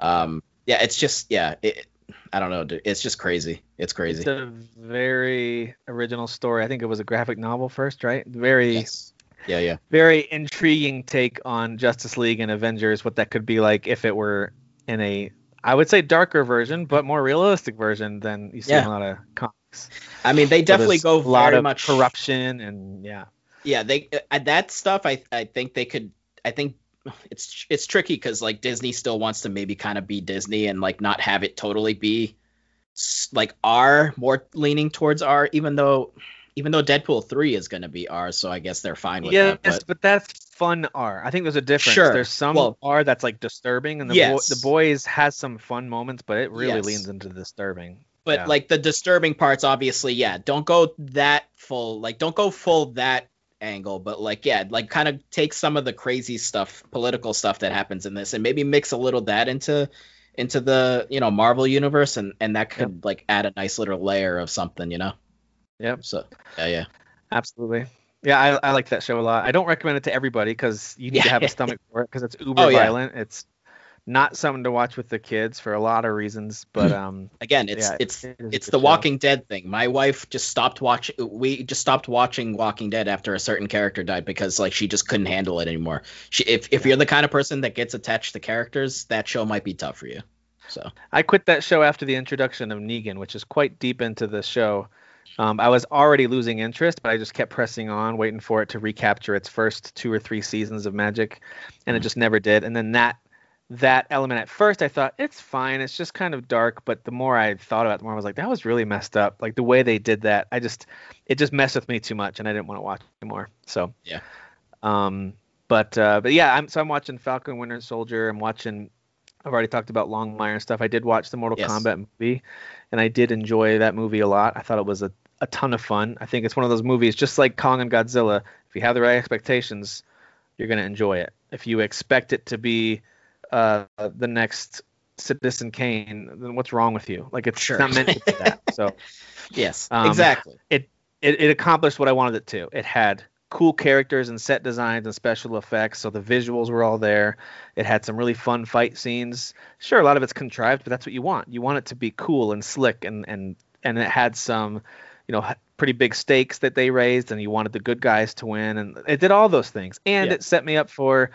um yeah it's just yeah it, i don't know dude. it's just crazy it's crazy It's a very original story. I think it was a graphic novel first, right? Very, Yes. yeah yeah very intriguing take on Justice League and Avengers. What that could be like if it were in a, I would say, darker version, but more realistic version than you see in Yeah. a lot of comics. i mean they definitely go a lot very of much corruption and yeah. yeah they uh, that stuff i i think they could i think it's it's tricky because like disney still wants to maybe kind of be disney and like not have it totally be like r more leaning towards r even though even though deadpool 3 is going to be r so i guess they're fine with Yes, that but but that's fun R. I think there's a difference. Sure. There's some Well- R that's like disturbing, and the Yes. boy, the boys has some fun moments, but it really Yes. leans into disturbing. but Yeah. like the disturbing parts obviously yeah don't go that full like don't go full that angle but like yeah like kind of take some of the crazy stuff political stuff that happens in this and maybe mix a little that into into the you know marvel universe and and that could like add a nice little layer of something you know Yep. so yeah yeah Absolutely. Yeah, I, I like that show a lot. I don't recommend it to everybody because you need to have a stomach for it because it's uber Oh, yeah. violent. It's not something to watch with the kids for a lot of reasons, but um, again it's yeah, it's it it's the show. walking dead thing my wife just stopped watching we just stopped watching walking dead after a certain character died because like she just couldn't handle it anymore she if, if you're the kind of person that gets attached to characters that show might be tough for you so I quit that show after the introduction of Negan, which is quite deep into the show. Um, I was already losing interest, but I just kept pressing on, waiting for it to recapture its first two or three seasons of magic, and it just never did. And then that that element at first, I thought it's fine, it's just kind of dark. But the more I thought about it, the more I was like, that was really messed up. Like the way they did that, I just it just messed with me too much, and I didn't want to watch anymore. So Yeah. Um, but uh, but yeah, I'm so I'm watching Falcon Winter Soldier. I'm watching. I've already talked about Longmire and stuff. I did watch the Mortal Yes. Kombat movie, and I did enjoy that movie a lot. I thought it was a, a ton of fun. I think it's one of those movies, just like Kong and Godzilla. If you have the right expectations, you're gonna enjoy it. If you expect it to be uh, the next Citizen Kane, then what's wrong with you? Like it's Sure. not meant to be that. So yes Um, exactly it, it accomplished what I wanted it to. It had cool characters and set designs and special effects, so the visuals were all there. It had some really fun fight scenes. Sure, a lot of it's contrived, but that's what you want. You want it to be cool and slick, and and and it had some, you know, pretty big stakes that they raised, and you wanted the good guys to win, and it did all those things, and Yeah. it set me up for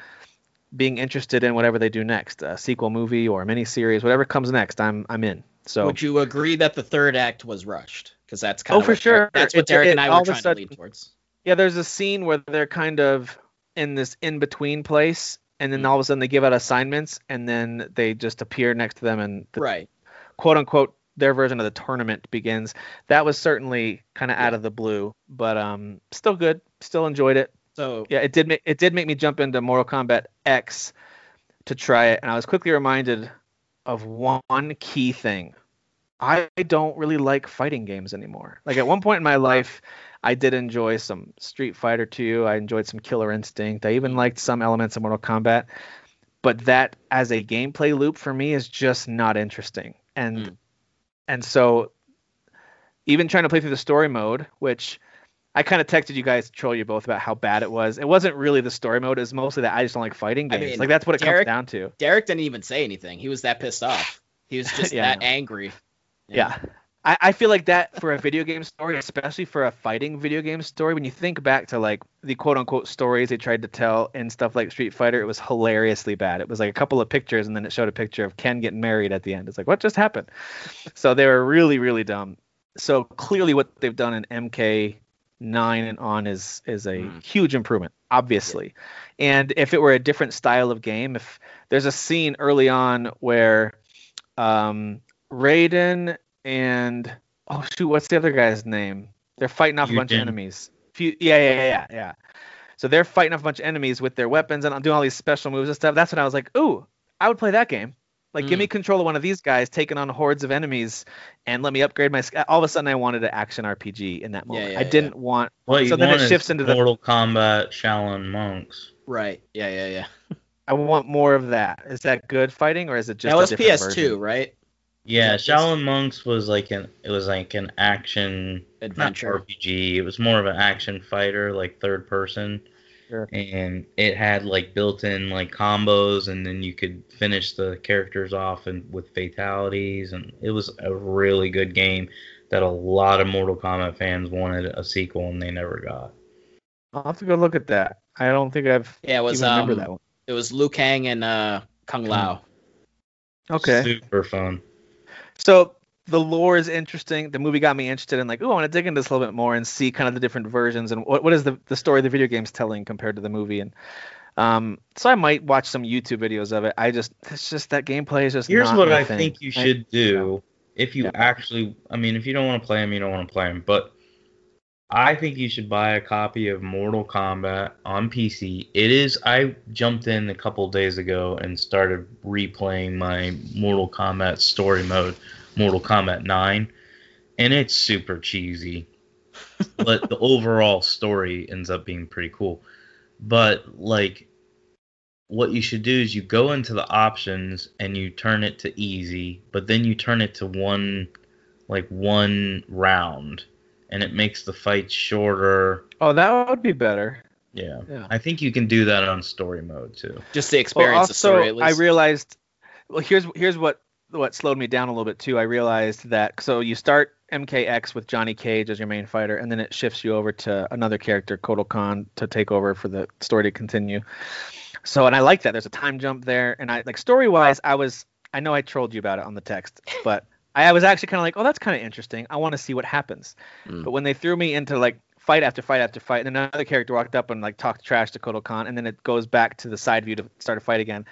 being interested in whatever they do next, a sequel movie or a miniseries, whatever comes next. I'm I'm in. So would you agree that the third act was rushed because that's kind Oh, of for what sure. Derek- that's what It- derek it- and i were trying sudden- to lean towards Yeah, there's a scene where they're kind of in this in between place, and then Mhm. all of a sudden they give out assignments, and then they just appear next to them, and the right quote unquote their version of the tournament begins. That was certainly kind of out of the blue, but um, still good. Still enjoyed it. so Yeah, it did make it did make me jump into Mortal Kombat X to try it, and I was quickly reminded of one key thing. I don't really like fighting games anymore. Like at one point in my life, I did enjoy some Street Fighter 2. I enjoyed some Killer Instinct. I even liked some elements of Mortal Kombat. But that as a gameplay loop for me is just not interesting. And Mm. and so even trying to play through the story mode, which I kind of texted you guys to troll you both about how bad it was. It wasn't really the story mode. It's mostly that I just don't like fighting I games. mean, like that's what it Derek- comes down to. Derek didn't even say anything. He was that pissed off. He was just Yeah, that angry. Yeah. I, I feel like that for a video game story, especially for a fighting video game story, when you think back to like the quote unquote stories they tried to tell in stuff like Street Fighter, it was hilariously bad. It was like a couple of pictures and then it showed a picture of Ken getting married at the end. It's like, what just happened? So they were really, really dumb. So clearly what they've done in MK nine and on is is a Mm. huge improvement, obviously. And if it were a different style of game, if there's a scene early on where um Raiden and oh shoot, what's the other guy's name? They're fighting off a bunch of enemies. Fu- yeah, yeah, yeah, yeah, yeah. So they're fighting off a bunch of enemies with their weapons and I'm doing all these special moves and stuff. That's when I was like, ooh, I would play that game. Like, give Mm. me control of one of these guys taking on hordes of enemies, and let me upgrade my. sk- All of a sudden, I wanted an action RPG in that moment. yeah, yeah, I didn't want. What you So then it want is shifts into the- Mortal Kombat Shaolin Monks. Right. Yeah, yeah, yeah. I want more of that. Is that good fighting, or is it just? that a was different PS2, version? right? Yeah, Shaolin Monks was like an it was like an action Adventure. RPG. It was more of an action fighter, like third person. Sure. And it had like built-in like combos, and then you could finish the characters off and with fatalities, and it was a really good game that a lot of Mortal Kombat fans wanted a sequel, and they never got. I'll have to go look at that. I don't think I've Yeah, it was even remember um, that one. it was Liu Kang and uh Kung Lao. Okay. Super fun. So the lore is interesting. The movie got me interested in like, oh, I want to dig into this a little bit more and see kind of the different versions and what what is the the story the video game's telling compared to the movie and. Um, so I might watch some YouTube videos of it. I just, it's just that gameplay is just. Here's what I thing. think you should do if you Yeah. actually. I mean, if you don't want to play them, you don't want to play them. But I think you should buy a copy of Mortal Kombat on PC. It is. I jumped in a couple days ago and started replaying my Mortal Kombat story mode, Mortal Kombat 9, and it's super cheesy. but the overall story ends up being pretty cool. But like what you should do is you go into the options and you turn it to easy, but then you turn it to one like one round and it makes the fight shorter. Oh, that would be better. Yeah. Yeah. I think you can do that on story mode too. Just the Well, experience the also, story at I realized. Well, here's here's what what slowed me down a little bit too. I realized that so you start MKX with Johnny Cage as your main fighter, and then it shifts you over to another character, Kotal Khan, to take over for the story to continue. So, and I like that. There's a time jump there, and I like story wise, I was I know I trolled you about it on the text, but I was actually kind of like, oh, that's kind of interesting. I want to see what happens. Mm. But when they threw me into like fight after fight after fight, and another character walked up and like talked trash to Kotal Khan, and then it goes back to the side view to start a fight again.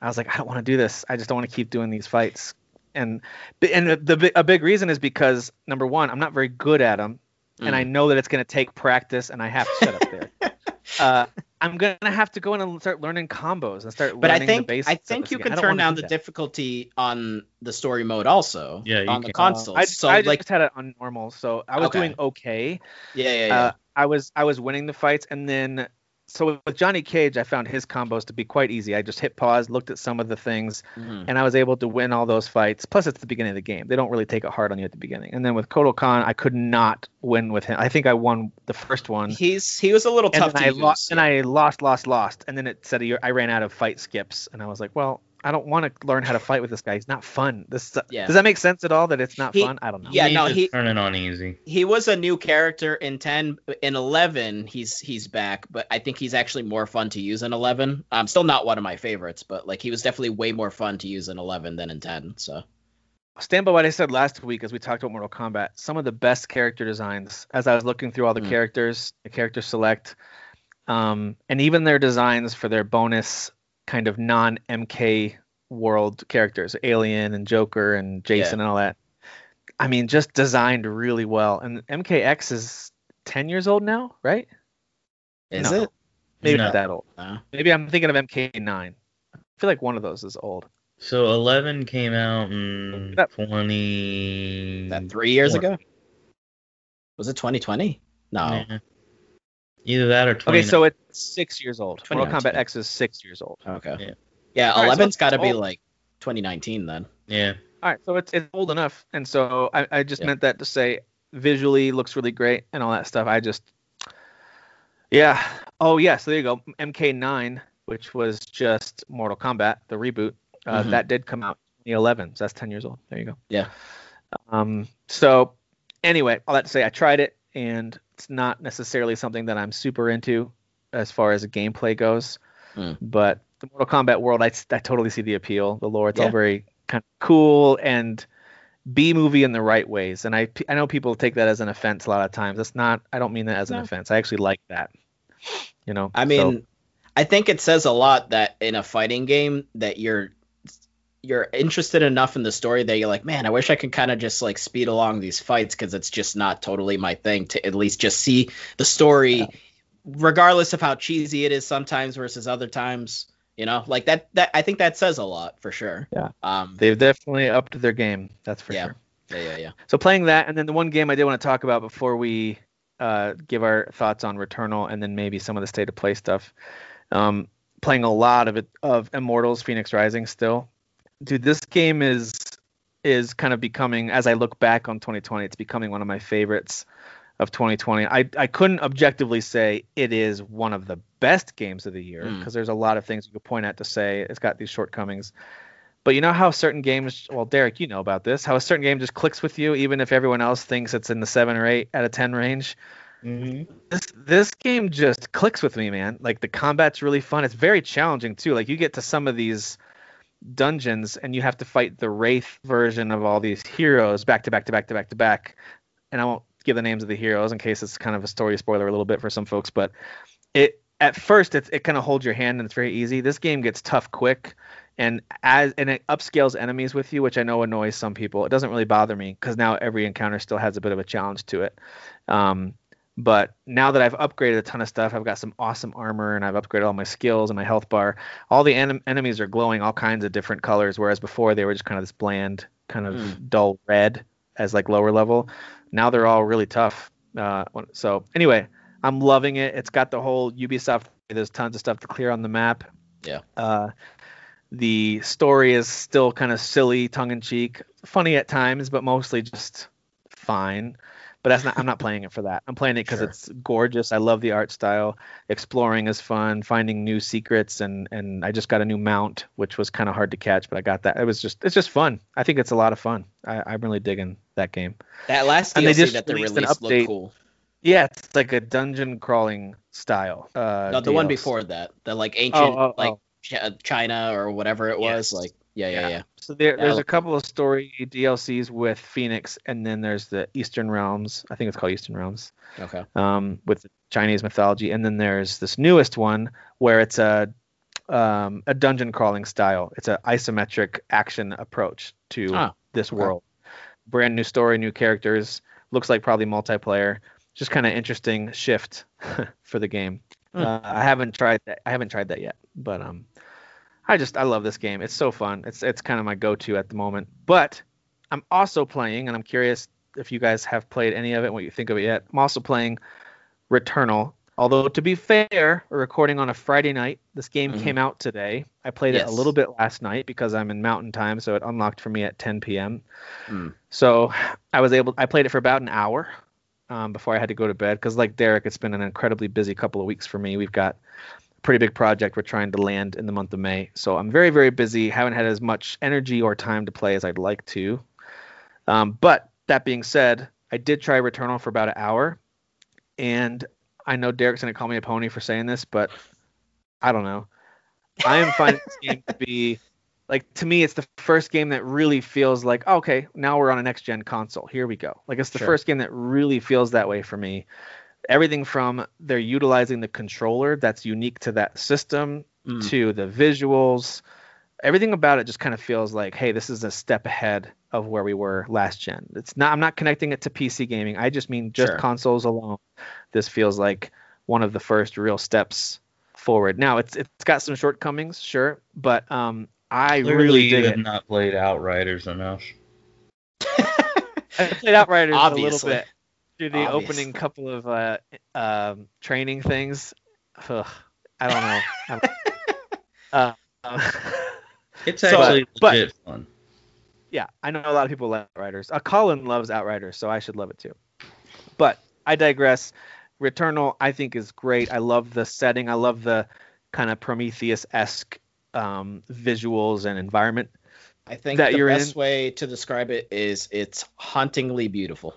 I was like, I don't want to do this. I just don't want to keep doing these fights. And and the, the a big reason is because number one, I'm not very good at them, and I Mm. know that it's going to take practice, and I have to set up there. uh, I'm gonna have to go in and start learning combos and start But I learning think the basics. I of think you again. can turn down do the that. difficulty on the story mode also. Yeah, you on the console. consoles. Uh, I, so I like just had it on normal, so I was Okay. doing okay. yeah, yeah, yeah. Uh, I was I was winning the fights, and then so with Johnny Cage, I found his combos to be quite easy. I just hit pause, looked at some of the things, Mhm. and I was able to win all those fights. Plus, it's the beginning of the game; they don't really take it hard on you at the beginning. And then with Kotal Khan, I could not win with him. I think I won the first one, He's he was a little and tough to I use. lost, and I lost, lost, lost, and then it said I ran out of fight skips, and I was like, well. I don't want to learn how to fight with this guy. He's not fun. This Yeah. does that make sense at all? That it's not He- fun? I don't know. Yeah, You no, need to he- turn it on easy. he was a new character in 10 in 11 he's he's back but i think he's actually more fun to use in 11 um still not one of my favorites but like he was definitely way more fun to use in 11 than in 10 so stand by what I said last week as we talked about Mortal Kombat. Some of the best character designs, as I was looking through all the Mm. characters, the character select, um, and even their designs for their bonus kind of non MK world characters, Alien and Joker and Jason and all that. I mean, just designed really well. And MKX is 10 years old now, right? is No. it Maybe No. not that old. No. Maybe I'm thinking of MK9. I feel like one of those is old. So 11 came out in That- 20. that three years Four. ago was it 2020 No. Yeah. Either that or 20. Okay, so it's six years old. Mortal Kombat X is six years old. Okay. Yeah. Yeah, All right, so 11's it's got to be old. like 2019 then. yeah. All right, so it's it's old enough, and so I, I just Yeah. meant that to say visually looks really great and all that stuff. I just, yeah. Oh yeah, so there you go. MK9, which was just Mortal Kombat, the reboot, uh, Mhm. that did come out in 2011, so that's 10 years old. There you go. Yeah. Um. So anyway, all that to say, I tried it, and it's not necessarily something that I'm super into as far as gameplay goes. Mm. But the Mortal Kombat world, I, I totally see the appeal. The lore, it's all very kind of cool and B movie in the right ways. And I I know people take that as an offense a lot of times. That's not. I don't mean that as an offense. I actually like that. You know. I so- mean, I think it says a lot that in a fighting game that you're you're interested enough in the story that you're like, man, I wish I could kind of just like speed along these fights because it's just not totally my thing to at least just see the story, regardless of how cheesy it is sometimes versus other times. You know, like that. That I think that says a lot for sure. Yeah. Um. they've definitely upped their game. That's for Yeah. sure. Yeah. Yeah. Yeah. So playing that, and then the one game I did want to talk about before we uh, give our thoughts on Returnal, and then maybe some of the state of play stuff. Um, playing a lot of it of Immortals: Fenyx Rising still. Dude, this game is is kind of becoming, as I look back on 2020, it's becoming one of my favorites of 2020. I I couldn't objectively say it is one of the best games of the year Mm. because there's a lot of things you could point at to say it's got these shortcomings. But you know how certain games, well, Derek, you know about this, how a certain game just clicks with you, even if everyone else thinks it's in the seven or eight out of ten range. Mm-hmm. This this game just clicks with me, man. Like the combat's really fun. It's very challenging too. Like you get to some of these dungeons and you have to fight the wraith version of all these heroes back to back to back to back to back. And I won't give the names of the heroes in case it's kind of a story spoiler a little bit for some folks, but it at first it, it kind of holds your hand and it's very easy. This game gets tough quick and as and it upscales enemies with you, which I know annoys some people. It doesn't really bother me because now every encounter still has a bit of a challenge to it. Um, but now that I've upgraded a ton of stuff, I've got some awesome armor and I've upgraded all my skills and my health bar. All the en- enemies are glowing all kinds of different colors, whereas before they were just kind of this bland, kind of Mm. dull red as like lower level. Now they're all really tough. Uh, so anyway, I'm loving it. It's got the whole Ubisoft. There's tons of stuff to clear on the map. Yeah. Uh, the story is still kind of silly, tongue in cheek, funny at times, but mostly just fine. But that's not. I'm not playing it for that. I'm playing it because Sure. it's gorgeous. I love the art style. Exploring is fun. Finding new secrets and and I just got a new mount, which was kind of hard to catch, but I got that. It was just it's just fun. I think it's a lot of fun. I, I'm really digging that game. That last And they DLC just that they released released looked cool. Yeah, it's like a dungeon crawling style. Uh, No, the one before that, the like ancient, Oh, oh, like oh. Ch- China or whatever it was. Yes. Like, yeah, yeah, yeah. So there, Yeah, there's a couple of story DLCs with Fenyx, and then there's the Eastern Realms. I think it's called Eastern Realms, Okay. um, with Chinese mythology, and then there's this newest one where it's a um, a dungeon crawling style. It's an isometric action approach to Ah, this okay. world. Brand new story, new characters. Looks like probably multiplayer. Just kind of interesting shift for the game. Hmm. Uh, I haven't tried that. I haven't tried that yet, but um, I just I love this game. It's so fun. It's it's kind of my go-to at the moment. But I'm also playing, and I'm curious if you guys have played any of it, what you think of it yet. I'm also playing Returnal. Although to be fair, we're recording on a Friday night. This game Mhm. came out today. I played it a little bit last night because I'm in Mountain Time, so it unlocked for me at 10 p.m. Hmm. So I was able. I played it for about an hour um, before I had to go to bed because, like Derek, it's been an incredibly busy couple of weeks for me. We've got pretty big project we're trying to land in the month of May, so I'm very, very busy. Haven't had as much energy or time to play as I'd like to. Um, but that being said, I did try Returnal for about an hour, and I know Derek's gonna call me a pony for saying this, but I don't know. I am finding this game to be like to me, it's the first game that really feels like oh, okay, now we're on a next gen console. Here we go. Like it's the Sure. first game that really feels that way for me. Everything from they're utilizing the controller that's unique to that system Mm. to the visuals. Everything about it just kind of feels like, hey, this is a step ahead of where we were last gen. It's not. I'm not connecting it to PC gaming. I just mean just Sure. consoles alone. This feels like one of the first real steps forward. Now it's it's got some shortcomings, sure, but um, I really dig have not played Outriders enough. I played Outriders a little bit. After the opening couple of uh, um, training things, ugh, I don't know. I'm- uh, um, It's So, actually but- legit fun. yeah, I know a lot of people like Outriders. Uh, Colin loves Outriders, so I should love it too. But I digress. Returnal, I think, is great. I love the setting. I love the kind of Prometheus-esque um, visuals and environment. I think that the you're best in- way to describe it is it's hauntingly beautiful.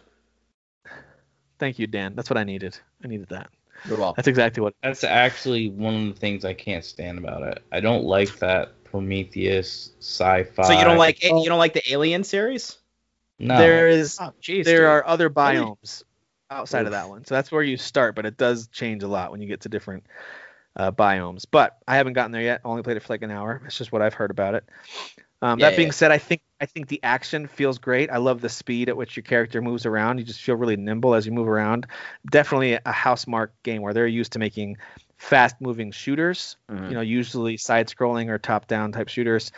Thank you, Dan. That's what I needed. I needed that. You're welcome. That's exactly what. That's actually one of the things I can't stand about it. I don't like that Prometheus sci-fi. So you don't like you don't like the Alien series? no. There is Oh, jeez. there dude. are other biomes outside of that one. So that's where you start, but it does change a lot when you get to different uh, biomes. But I haven't gotten there yet. I Only played it for like an hour. It's just what I've heard about it. Um, Yeah, that being yeah. said, I think I think the action feels great. I love the speed at which your character moves around. You just feel really nimble as you move around. Definitely a Housemarque game where they're used to making fast-moving shooters Mhm. you know, usually side-scrolling or top-down type shooters.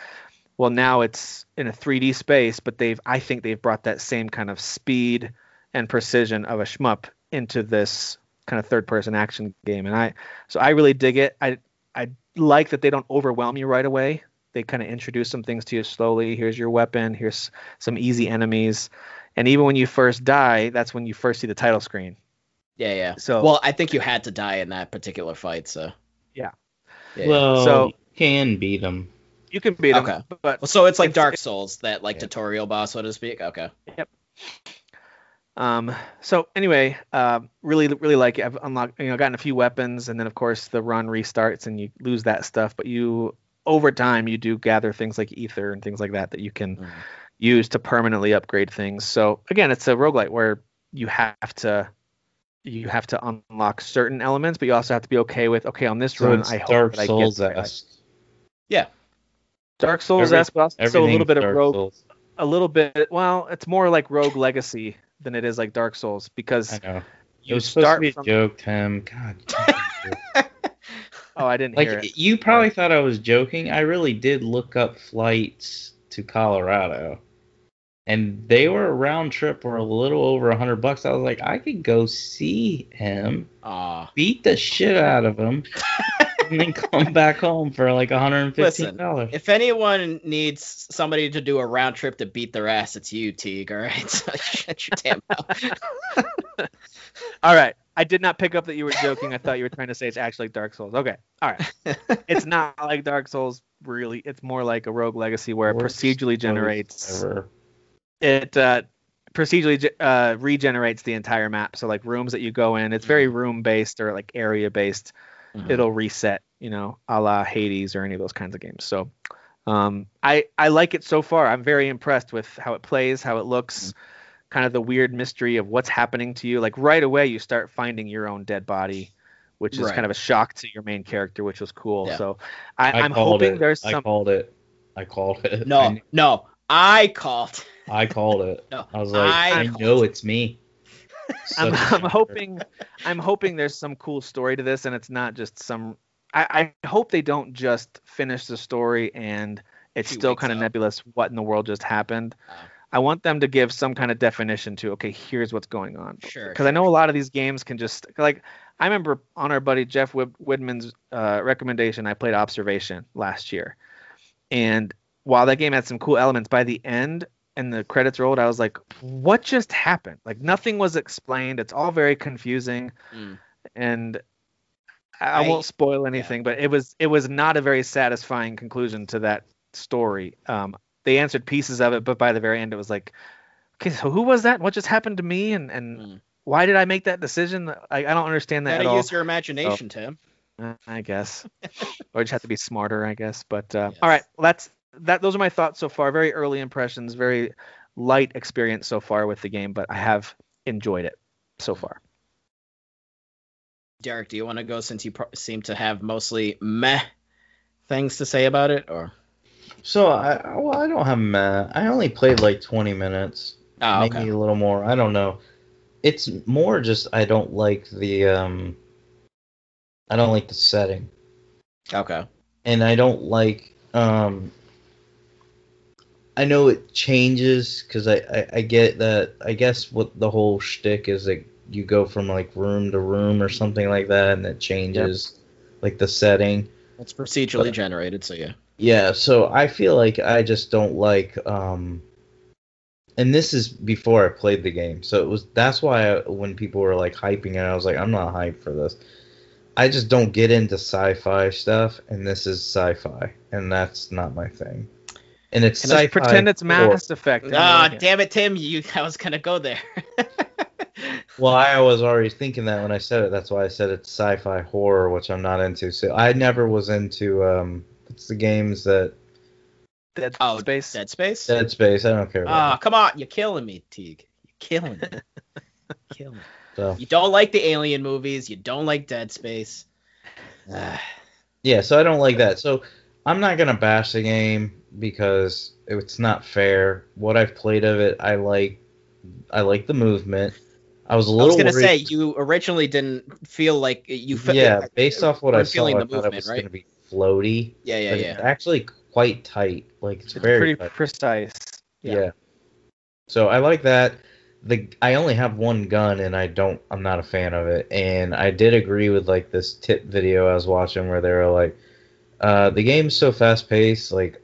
Well, now it's in a 3D space, but they've I think they've brought that same kind of speed and precision of a shmup into this kind of third-person action game, and I so I really dig it. I I like that they don't overwhelm you right away. They kind of introduce some things to you slowly. Here's your weapon. Here's some easy enemies, and even when you first die, that's when you first see the title screen. Yeah, yeah. So Well, I think you had to die in that particular fight, so. Yeah. Yeah. Well, So- you can beat them. you can beat them, Okay. but Well, so it's like It's- Dark Souls, that like Yeah. tutorial boss, so to speak. Okay. Yep. Um, so anyway, uh, really, really like it. I've unlocked, you know, gotten a few weapons, and then of course the run restarts and you lose that stuff. But you, over time, you do gather things like ether and things like that that you can Mhm. use to permanently upgrade things. So again, it's a roguelite where you have to, you have to unlock certain elements, but you also have to be okay with, okay, on this So run, I hope Dark that I Souls get esque. Dark Souls esque, but also a little bit of rogue, Souls. a little bit. Well, it's more like Rogue Legacy than it is like Dark Souls because I know. It you was supposed to start be a from. joke, Tim. God. Oh, I didn't hear like it. you probably thought I was joking. I really did look up flights to Colorado, and they were a round trip for a little over a hundred bucks. I was like, I could go see him, beat the shit out of him, and then come back home for like hundred and fifteen dollars. If anyone needs somebody to do a round trip to beat their ass, it's you, Teague. All right, so shut your damn mouth. All right. I did not pick up that you were joking. I thought you were trying to say it's actually Dark Souls. Okay. All right. It's not like Dark Souls really. It's more like a Rogue Legacy where it procedurally generates Ever. it uh procedurally ge- uh regenerates the entire map. So like rooms that you go in, it's very room based or like area based. Mhm. It'll reset, you know, a la Hades or any of those kinds of games. So um I I like it so far. I'm very impressed with how it plays, how it looks, kind of the weird mystery of what's happening to you. Like right away you start finding your own dead body, which is Right. kind of a shock to your main character, which was cool. Yeah. So I, I I'm hoping it. there's I some called it. I called it. I, No, kn- no, I called. I called it. No, I was like, I I, called know it's me. I'm, Such a I'm hoping I'm hoping there's some cool story to this and it's not just some I, I hope they don't just finish the story and it's Two still kind of nebulous what in the world just happened. Oh. I want them to give some kind of definition to okay, here's what's going on. Sure. Because I know a lot of these games can just like I remember on our buddy Jeff Wid- Widman's uh, recommendation, I played Observation last year, and while that game had some cool elements, by the end and the credits rolled, I was like, what just happened? Like nothing was explained. It's all very confusing, Mm. and I, I I- won't spoil anything, but it was it was not a very satisfying conclusion to that story. Um, they answered pieces of it, but by the very end, it was like, okay, so who was that? What just happened to me? And and Mm. why did I make that decision? I, I don't understand that at Gotta all. use your imagination, Tim. Uh, I guess, or just have to be smarter, I guess. But uh, Yes. all right, well, that's that. Those are my thoughts so far. Very early impressions, very light experience so far with the game, but I have enjoyed it so far. Derek, do you want to go since you pro- seem to have mostly meh things to say about it, or? So I well I don't have meh. I only played like 20 minutes, Oh, maybe a little more. I don't know. It's more just I don't like the um I don't like the setting. Okay. and I don't like. Um, I know it changes because I, I I get that. I guess what the whole shtick is that you go from like room to room or something like that, and it changes like the setting. It's procedurally But- generated, so yeah. Yeah, so I feel like I just don't like um and this is before I played the game. So it was that's why I, when people were like hyping it, I was like I'm not hyped for this. I just don't get into sci-fi stuff and this is sci-fi and that's not my thing. And it's And sci-fi. let's pretend it's horror. Mass Effect. and Ah, like damn it, Tim! You, I was gonna go there. Well, I was already thinking that when I said it. That's why I said it's sci-fi horror, which I'm not into. So I never was into um what's the games that Dead oh, Space. Dead Space. Dead Space. I don't care about. Ah, come on! You're killing me, Teague. You're killing me. killing me. So You don't like the Alien movies. You don't like Dead Space. Ah, Yeah, so I don't like that. So I'm not gonna bash the game because it's not fair. What I've played of it, I like. I like the movement. I was a little. I was gonna worried, say you originally didn't feel like you. Fe- yeah, based off what I we're saw, feeling I the thought it movement, was right? gonna be floaty. Yeah, yeah, but yeah. It's actually quite tight. Like it's, It's very pretty tight. precise. Yeah. So I like that. The I only have one gun and I don't I'm not a fan of it. And I did agree with like this tip video I was watching where they were like, uh, the game's so fast paced, like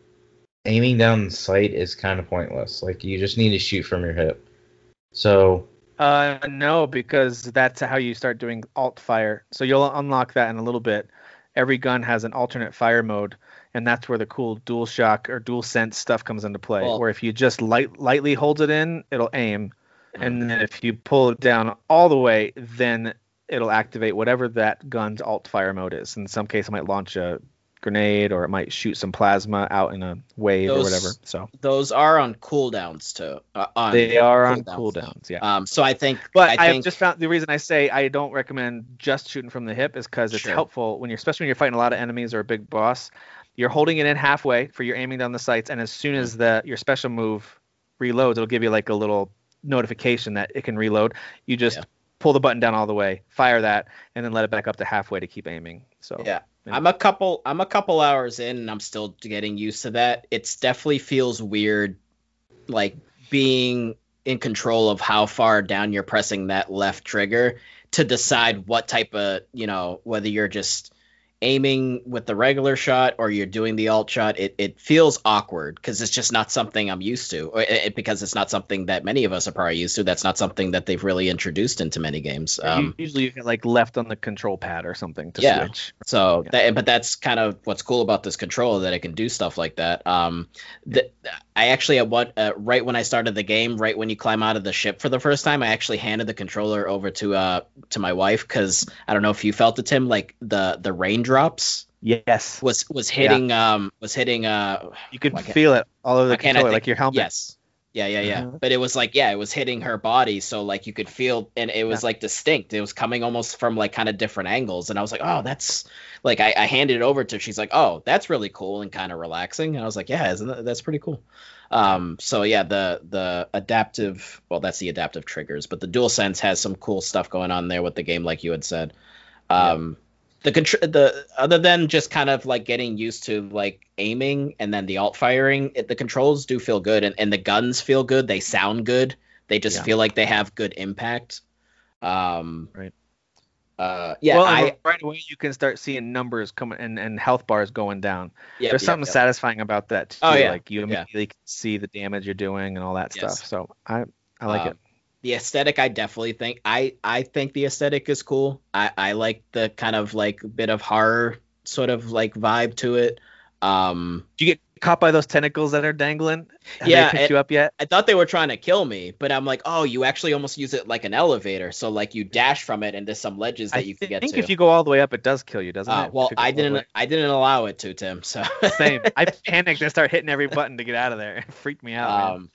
aiming down the sight is kind of pointless. Like you just need to shoot from your hip. So Uh, no, because that's how you start doing alt fire. So you'll unlock that in a little bit. Every gun has an alternate fire mode, and that's where the cool DualShock or DualSense stuff comes into play. Well- where if you just light lightly hold it in, it'll aim, and then if you pull it down all the way, then it'll activate whatever that gun's alt fire mode is. In some case, it might launch a grenade or it might shoot some plasma out in a wave or whatever. So Those are on cooldowns too. Uh, on they are on cooldowns. cooldowns. Yeah. Um, so I think, But I I, think, just found the reason I say I don't recommend just shooting from the hip is because it's Sure. helpful when you're, especially when you're fighting a lot of enemies or a big boss. You're holding it in halfway for your aiming down the sights, and as soon as the your special move reloads, it'll give you like a little notification that it can reload. You just Yeah. pull the button down all the way, fire that, and then let it back up to halfway to keep aiming. So yeah, I'm a couple, I'm a couple hours in, and I'm still getting used to that. It's definitely feels weird, like being in control of how far down you're pressing that left trigger to decide what type of, you know, whether you're just aiming with the regular shot or you're doing the alt shot it, it feels awkward because it's just not something i'm used to or it, it- because it's not something that many of us are probably used to that's not something that they've really introduced into many games um, usually you get like left on the control pad or something to Yeah. switch. so Yeah. that, but that's kind of what's cool about this controller that it can do stuff like that. Um, the, I actually at what uh, right when I started the game, right when you climb out of the ship for the first time, I actually handed the controller over to uh to my wife because I don't know if you felt it, Tim, like the the raindrops Yes, was was hitting um was hitting uh you could feel it all over the controller, think- like your helmet. yes. Yeah, yeah, yeah. Mhm. But it was like, yeah, it was hitting her body, so like you could feel, and it was Yeah. like distinct. It was coming almost from like kind of different angles, and I was like, oh, that's like I, I handed it over to. her. She's like, oh, that's really cool and kind of relaxing, and I was like, yeah, isn't that, that's pretty cool. Um, so yeah, the the adaptive, well, that's the adaptive triggers, but the DualSense has some cool stuff going on there with the game, like you had said. Um, the contr- the other than just kind of like getting used to like aiming and then the alt firing, it, the controls do feel good and, and the guns feel good. They sound good. They just Yeah. feel like they have good impact. Um, Right. Uh, yeah, well, I right away you can start seeing numbers coming and, and health bars going down. yeah, There's yeah, something yeah. satisfying about that too. Oh, yeah. Like you Yeah. immediately can see the damage you're doing and all that Yes. stuff. So I I like Um, it. The aesthetic i definitely think i i think the aesthetic is cool i i like the kind of like bit of horror sort of like vibe to it um Do you get caught by those tentacles that are dangling? Have Yeah, they picked it- you up yet? i thought they were trying to kill me but i'm like oh you actually almost use it like an elevator so like you dash from it into some ledges that I you can get to i think if you go all the way up, it does kill you, doesn't uh, it? well i didn't i didn't allow it to tim so Same. I panicked and started hitting every button to get out of there. It freaked me out. man.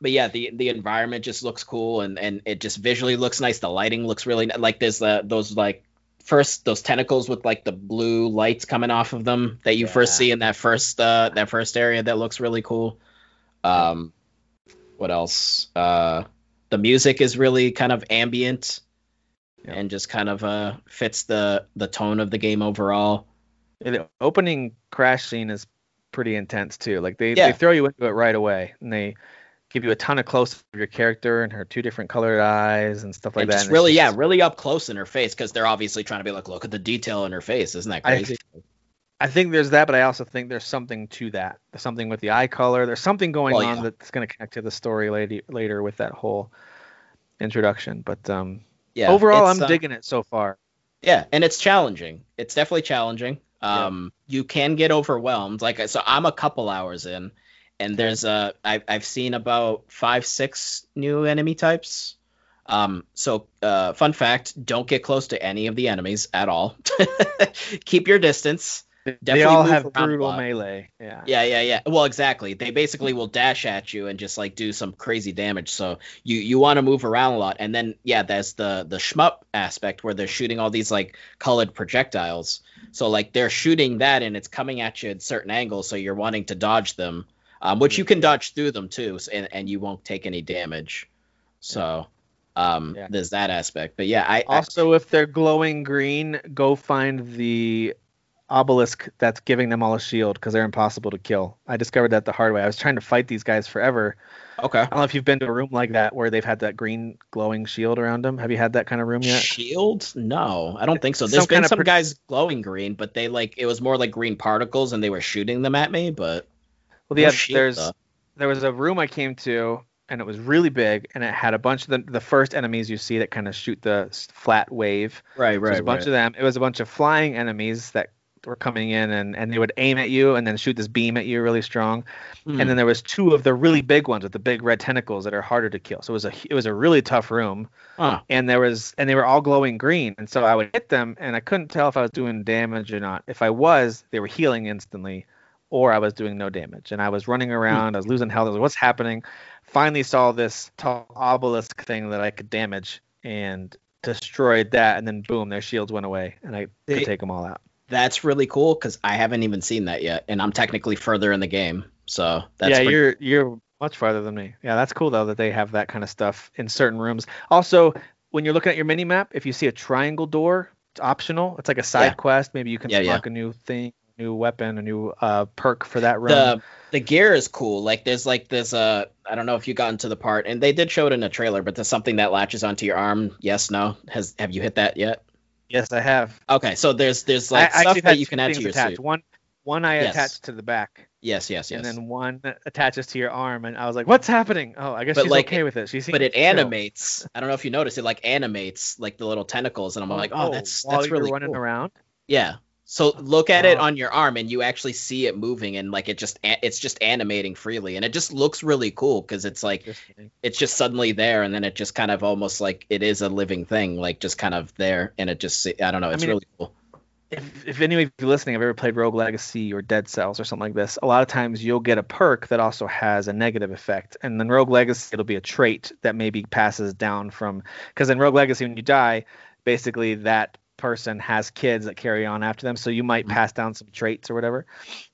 But yeah the the environment just looks cool and and it just visually looks nice the lighting looks really like there's the those like first those tentacles with like the blue lights coming off of them that you first see in that first uh that first area that looks really cool um what else uh the music is really kind of ambient Yeah. and just kind of uh fits the the tone of the game overall the opening crash scene is pretty intense too. Like they, Yeah. they throw you into it right away, and they give you a ton of close of your character and her two different colored eyes and stuff like and that. just really, just- yeah, really up close in her face because they're obviously trying to be like, look at the detail in her face. Isn't that I- crazy? I think there's that, but I also think there's something to that. There's something with the eye color. There's something going Well, on yeah. that's going to connect to the story later, later with that whole introduction. But um, yeah. overall, I'm uh, digging it so far. Yeah, and it's challenging. It's definitely challenging. Um, you can get overwhelmed. Like so, I'm a couple hours in, and there's a I've I've seen about five six new enemy types. Um, so uh, fun fact: don't get close to any of the enemies at all. Keep your distance. They all have brutal melee. Yeah. Yeah, yeah, yeah. Well, exactly. They basically will dash at you and just like do some crazy damage. So you you want to move around a lot. And then yeah, there's the the shmup aspect where they're shooting all these like colored projectiles. So like they're shooting that and it's coming at you at certain angles. So you're wanting to dodge them, um, which you can dodge through them too, and and you won't take any damage. So um, Yeah. there's that aspect. But yeah, I, I Also, if they're glowing green, go find the obelisk that's giving them all a shield because they're impossible to kill. I discovered that the hard way. I was trying to fight these guys forever. okay. I don't know if you've been to a room like that where they've had that green glowing shield around them. Have you had that kind of room yet? Shield? No, I don't think so. Some There's been kind of some guys glowing green, but they like it was more like green particles and they were shooting them at me, but Well, yeah, there's though. there was a room I came to and it was really big and it had a bunch of the the first enemies you see that kind of shoot the flat wave. right, So there's a bunch of them. It was a bunch of flying enemies that were coming in and, and they would aim at you and then shoot this beam at you really strong. Hmm. And then there was two of the really big ones with the big red tentacles that are harder to kill. So it was a it was a really tough room. Huh. And there was and they were all glowing green. And so I would hit them and I couldn't tell if I was doing damage or not. If I was, they were healing instantly, or I was doing no damage. And I was running hmm. around, I was losing health. I was like, what's happening? Finally saw this tall obelisk thing that I could damage and destroyed that and then boom, their shields went away and I could take them all out. That's really cool because I haven't even seen that yet, and I'm technically further in the game. So that's yeah, pretty- you're you're much farther than me. Yeah, that's cool though that they have that kind of stuff in certain rooms. Also, when you're looking at your mini map, if you see a triangle door, it's optional. It's like a side Yeah. quest. Maybe you can Yeah, yeah. unlock a new thing, new weapon, a new uh, perk for that room. the the gear is cool. Like there's like there's a I don't know if you got into the part, and they did show it in a trailer, but there's something that latches onto your arm. Yes, no. Has have you hit that yet? yes, I have. Okay, so there's there's like I stuff that you can add to your attached. suit. One one I Yes. attached to the back, Yes, yes, yes. and then one attaches to your arm, and I was like, "What's happening?" Oh, I guess But, she's like, okay with it. She seems but it chill. animates. I don't know if you noticed it like animates like the little tentacles, and I'm like, oh, that's while that's you're really running cool. around. Yeah. So look at it Oh. on your arm, and you actually see it moving, and like it just it's just animating freely, and it just looks really cool because it's like it's just suddenly there, and then it just kind of almost like it is a living thing, like just kind of there, and it just I don't know, it's mean, really cool. if, if any of you listening have ever played Rogue Legacy or Dead Cells or something like this, a lot of times you'll get a perk that also has a negative effect. And then Rogue Legacy, it'll be a trait that maybe passes down from because in Rogue Legacy, when you die, basically that person has kids that carry on after them, so you might Mhm. pass down some traits or whatever.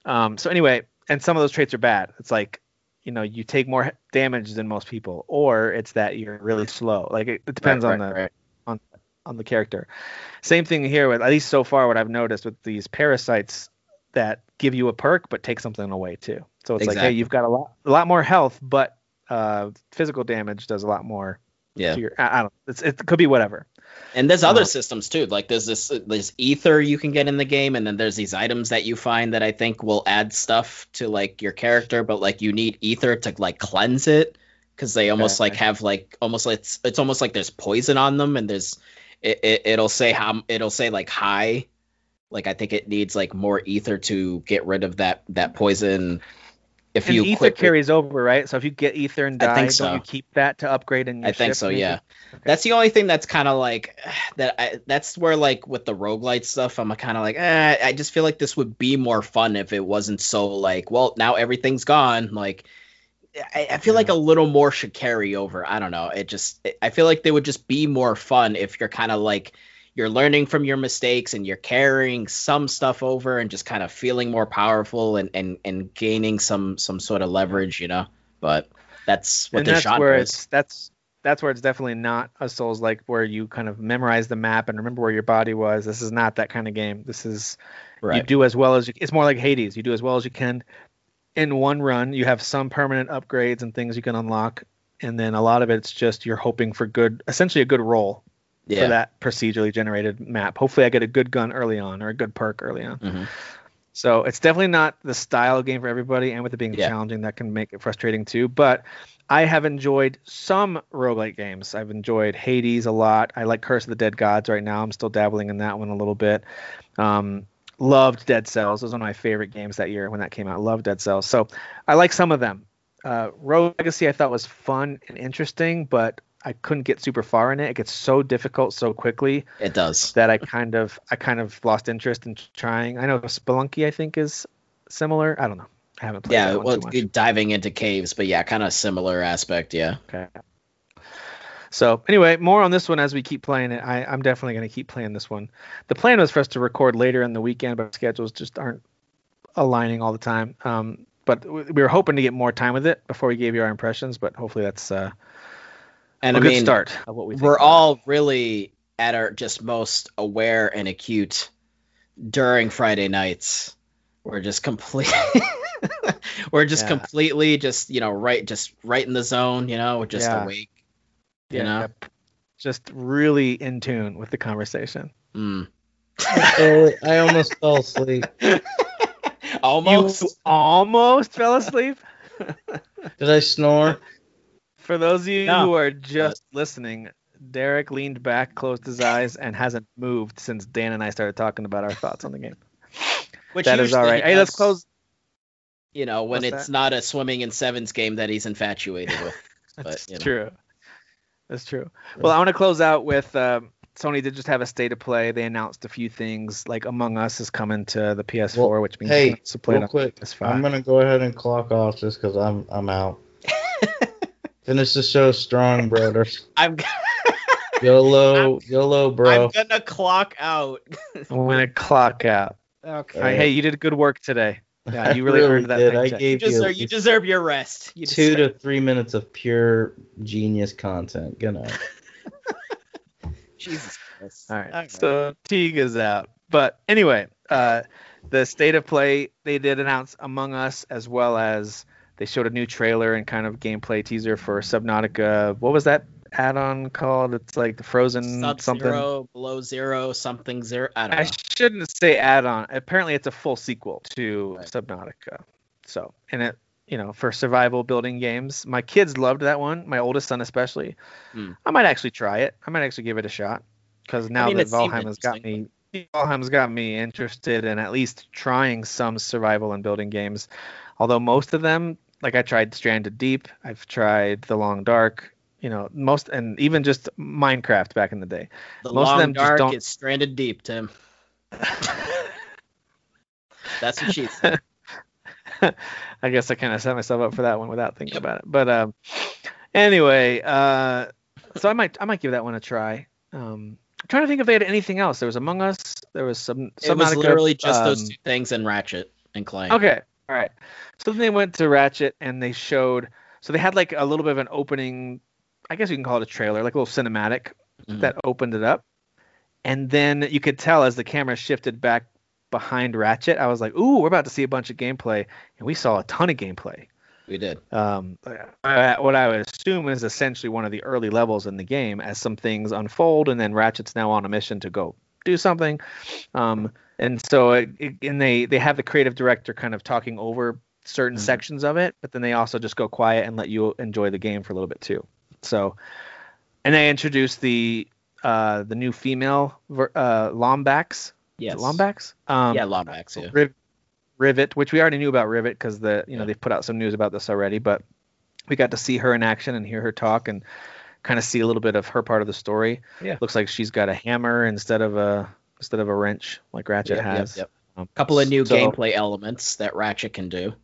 Um, so anyway, and some of those traits are bad. It's like you know you take more damage than most people, or it's that you're really slow. Like it, it depends Right, on the right, right. on the character. Same thing here with at least so far what I've noticed with these parasites that give you a perk but take something away too. So it's like hey, you've got a lot a lot more health, but uh, physical damage does a lot more. Yeah. To your, I, I don't. It's, it could be whatever. And there's other systems too. Like there's this there's ether you can get in the game, and then there's these items that you find that I think will add stuff to like your character, but like you need ether to like cleanse it because they almost Okay. like have like almost like it's, it's almost like there's poison on them, and there's it, it it'll say how it'll say like high, like I think it needs like more ether to get rid of that that poison. If And you ether carries over, right? So if you get ether and I die, think don't you keep that to upgrade in your I think so, yeah. That's the only thing that's kind of like that. I, that's where like with the roguelite stuff, I'm kind of like, eh, I just feel like this would be more fun if it wasn't so like, well, now everything's gone. Like, I, I feel like a little more should carry over. I don't know. It just, I feel like they would just be more fun if you're kind of like, you're learning from your mistakes and you're carrying some stuff over and just kind of feeling more powerful and and and gaining some some sort of leverage, you know. But that's what and the that's where is. it's that's that's where it's definitely not a Souls like where you kind of memorize the map and remember where your body was. This is not that kind of game. This is you do as well as you. It's more like Hades. You do as well as you can, in one run. You have some permanent upgrades and things you can unlock, and then a lot of it's just you're hoping for good, essentially a good roll Yeah. for that procedurally generated map. Hopefully, I get a good gun early on or a good perk early on. Mhm. So it's definitely not the style game for everybody, and with it being Yeah. challenging, that can make it frustrating too. But I have enjoyed some roguelike games. I've enjoyed Hades a lot. I like Curse of the Dead Gods right now. I'm still dabbling in that one a little bit. Um, loved Dead Cells. It was one of my favorite games that year when that came out. Loved Dead Cells. So I like some of them. Uh, Rogue Legacy I thought was fun and interesting, but I couldn't get super far in it. It gets so difficult so quickly It does. that I kind of I kind of lost interest in trying. I know Spelunky I think is similar. I don't know. I haven't played Yeah, well, diving into caves, but yeah, kind of similar aspect. Yeah. Okay. So anyway, more on this one as we keep playing it. I, I'm definitely going to keep playing this one. The plan was for us to record later in the weekend, but schedules just aren't aligning all the time. Um, but we were hoping to get more time with it before we gave you our impressions. But hopefully that's uh, And a I good mean, start of what we think. we're about all really at our just most aware and acute during Friday nights. We're just complete. we're just Yeah. completely just you know right just right in the zone. You know, just Yeah. awake. yeah, you know? yeah, just really in tune with the conversation. Mm. I I almost fell asleep. Almost. You almost fell asleep. Did I snore? For those of you No. who are just listening, Derek leaned back, closed his eyes, and hasn't moved since Dan and I started talking about our thoughts on the game. Which that is all usually right. he Hey, let's close. You know, when What's it's that? not a swimming in sevens game that he's infatuated with. That's but, you know. true. That's true. Well, I want to close out with um, Sony did just have a state of play. They announced a few things, like Among Us is coming to the PS4, Well, which means hey, it's to play Real quick, PS5. I'm gonna go ahead and clock off just because I'm I'm out. Finish the show strong, brothers. I'm YOLO, YOLO, bro. I'm gonna clock out. I'm gonna clock out. Okay. All right, hey, you did good work today. Yeah, you I really earned that did. I paycheck. You gave you, deserve, you deserve your rest. You two deserve- to three minutes of pure genius content. Good night. Jesus Christ. All right. Okay. So Teague is out. But anyway, uh, the state of play, they did announce Among Us as well as they showed a new trailer and kind of gameplay teaser for Subnautica. What was that add-on called? It's like the Frozen Sub something. zero, below zero, something zero. I don't I know. shouldn't say add-on. Apparently, it's a full sequel to Right. Subnautica. So, and it, you know, for survival building games, my kids loved that one. My oldest son especially. Hmm. I might actually try it. I might actually give it a shot because now mean, that Valheim has got me, Valheim's got me interested in at least trying some survival and building games. Although most of them, like I tried Stranded Deep, I've tried The Long Dark. You know, most and even just Minecraft back in the day. The most of long them just dark don't- is stranded deep, Tim. That's what she said. I guess I kind of set myself up for that one without thinking about it. But um, anyway, uh, so I might I might give that one a try. Um, I'm trying to think if they had anything else. There was Among Us. There was some. It was literally just those um, two things and Ratchet and Clank. Okay, all right. So then they went to Ratchet and they showed. So they had like a little bit of an opening. I guess you can call it a trailer, like a little cinematic Mhm. that opened it up, and then you could tell as the camera shifted back behind Ratchet, I was like, "Ooh, we're about to see a bunch of gameplay," and we saw a ton of gameplay. We did. Um, uh, what I would assume is essentially one of the early levels in the game as some things unfold, and then Ratchet's now on a mission to go do something. Um, and so, it, it- and they they have the creative director kind of talking over certain Mhm. sections of it, but then they also just go quiet and let you enjoy the game for a little bit too. So, and they introduced the uh, the new female ver- uh, Lombax. Yes. Lombax. Um, yeah, Lombax. Yeah. Riv- Rivet, which we already knew about Rivet because the you know Yeah. they've put out some news about this already, but we got to see her in action and hear her talk and kind of see a little bit of her part of the story. Yeah. looks like she's got a hammer instead of a instead of a wrench like Ratchet Yep, yep, has. yep. Um, couple of new so- gameplay elements that Ratchet can do.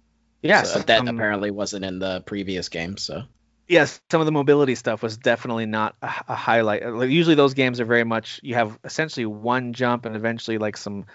Yes, So that um, apparently wasn't in the previous game. So yes, some of the mobility stuff was definitely not a, a highlight. Uh, Like, usually those games are very much you have essentially one jump and eventually like some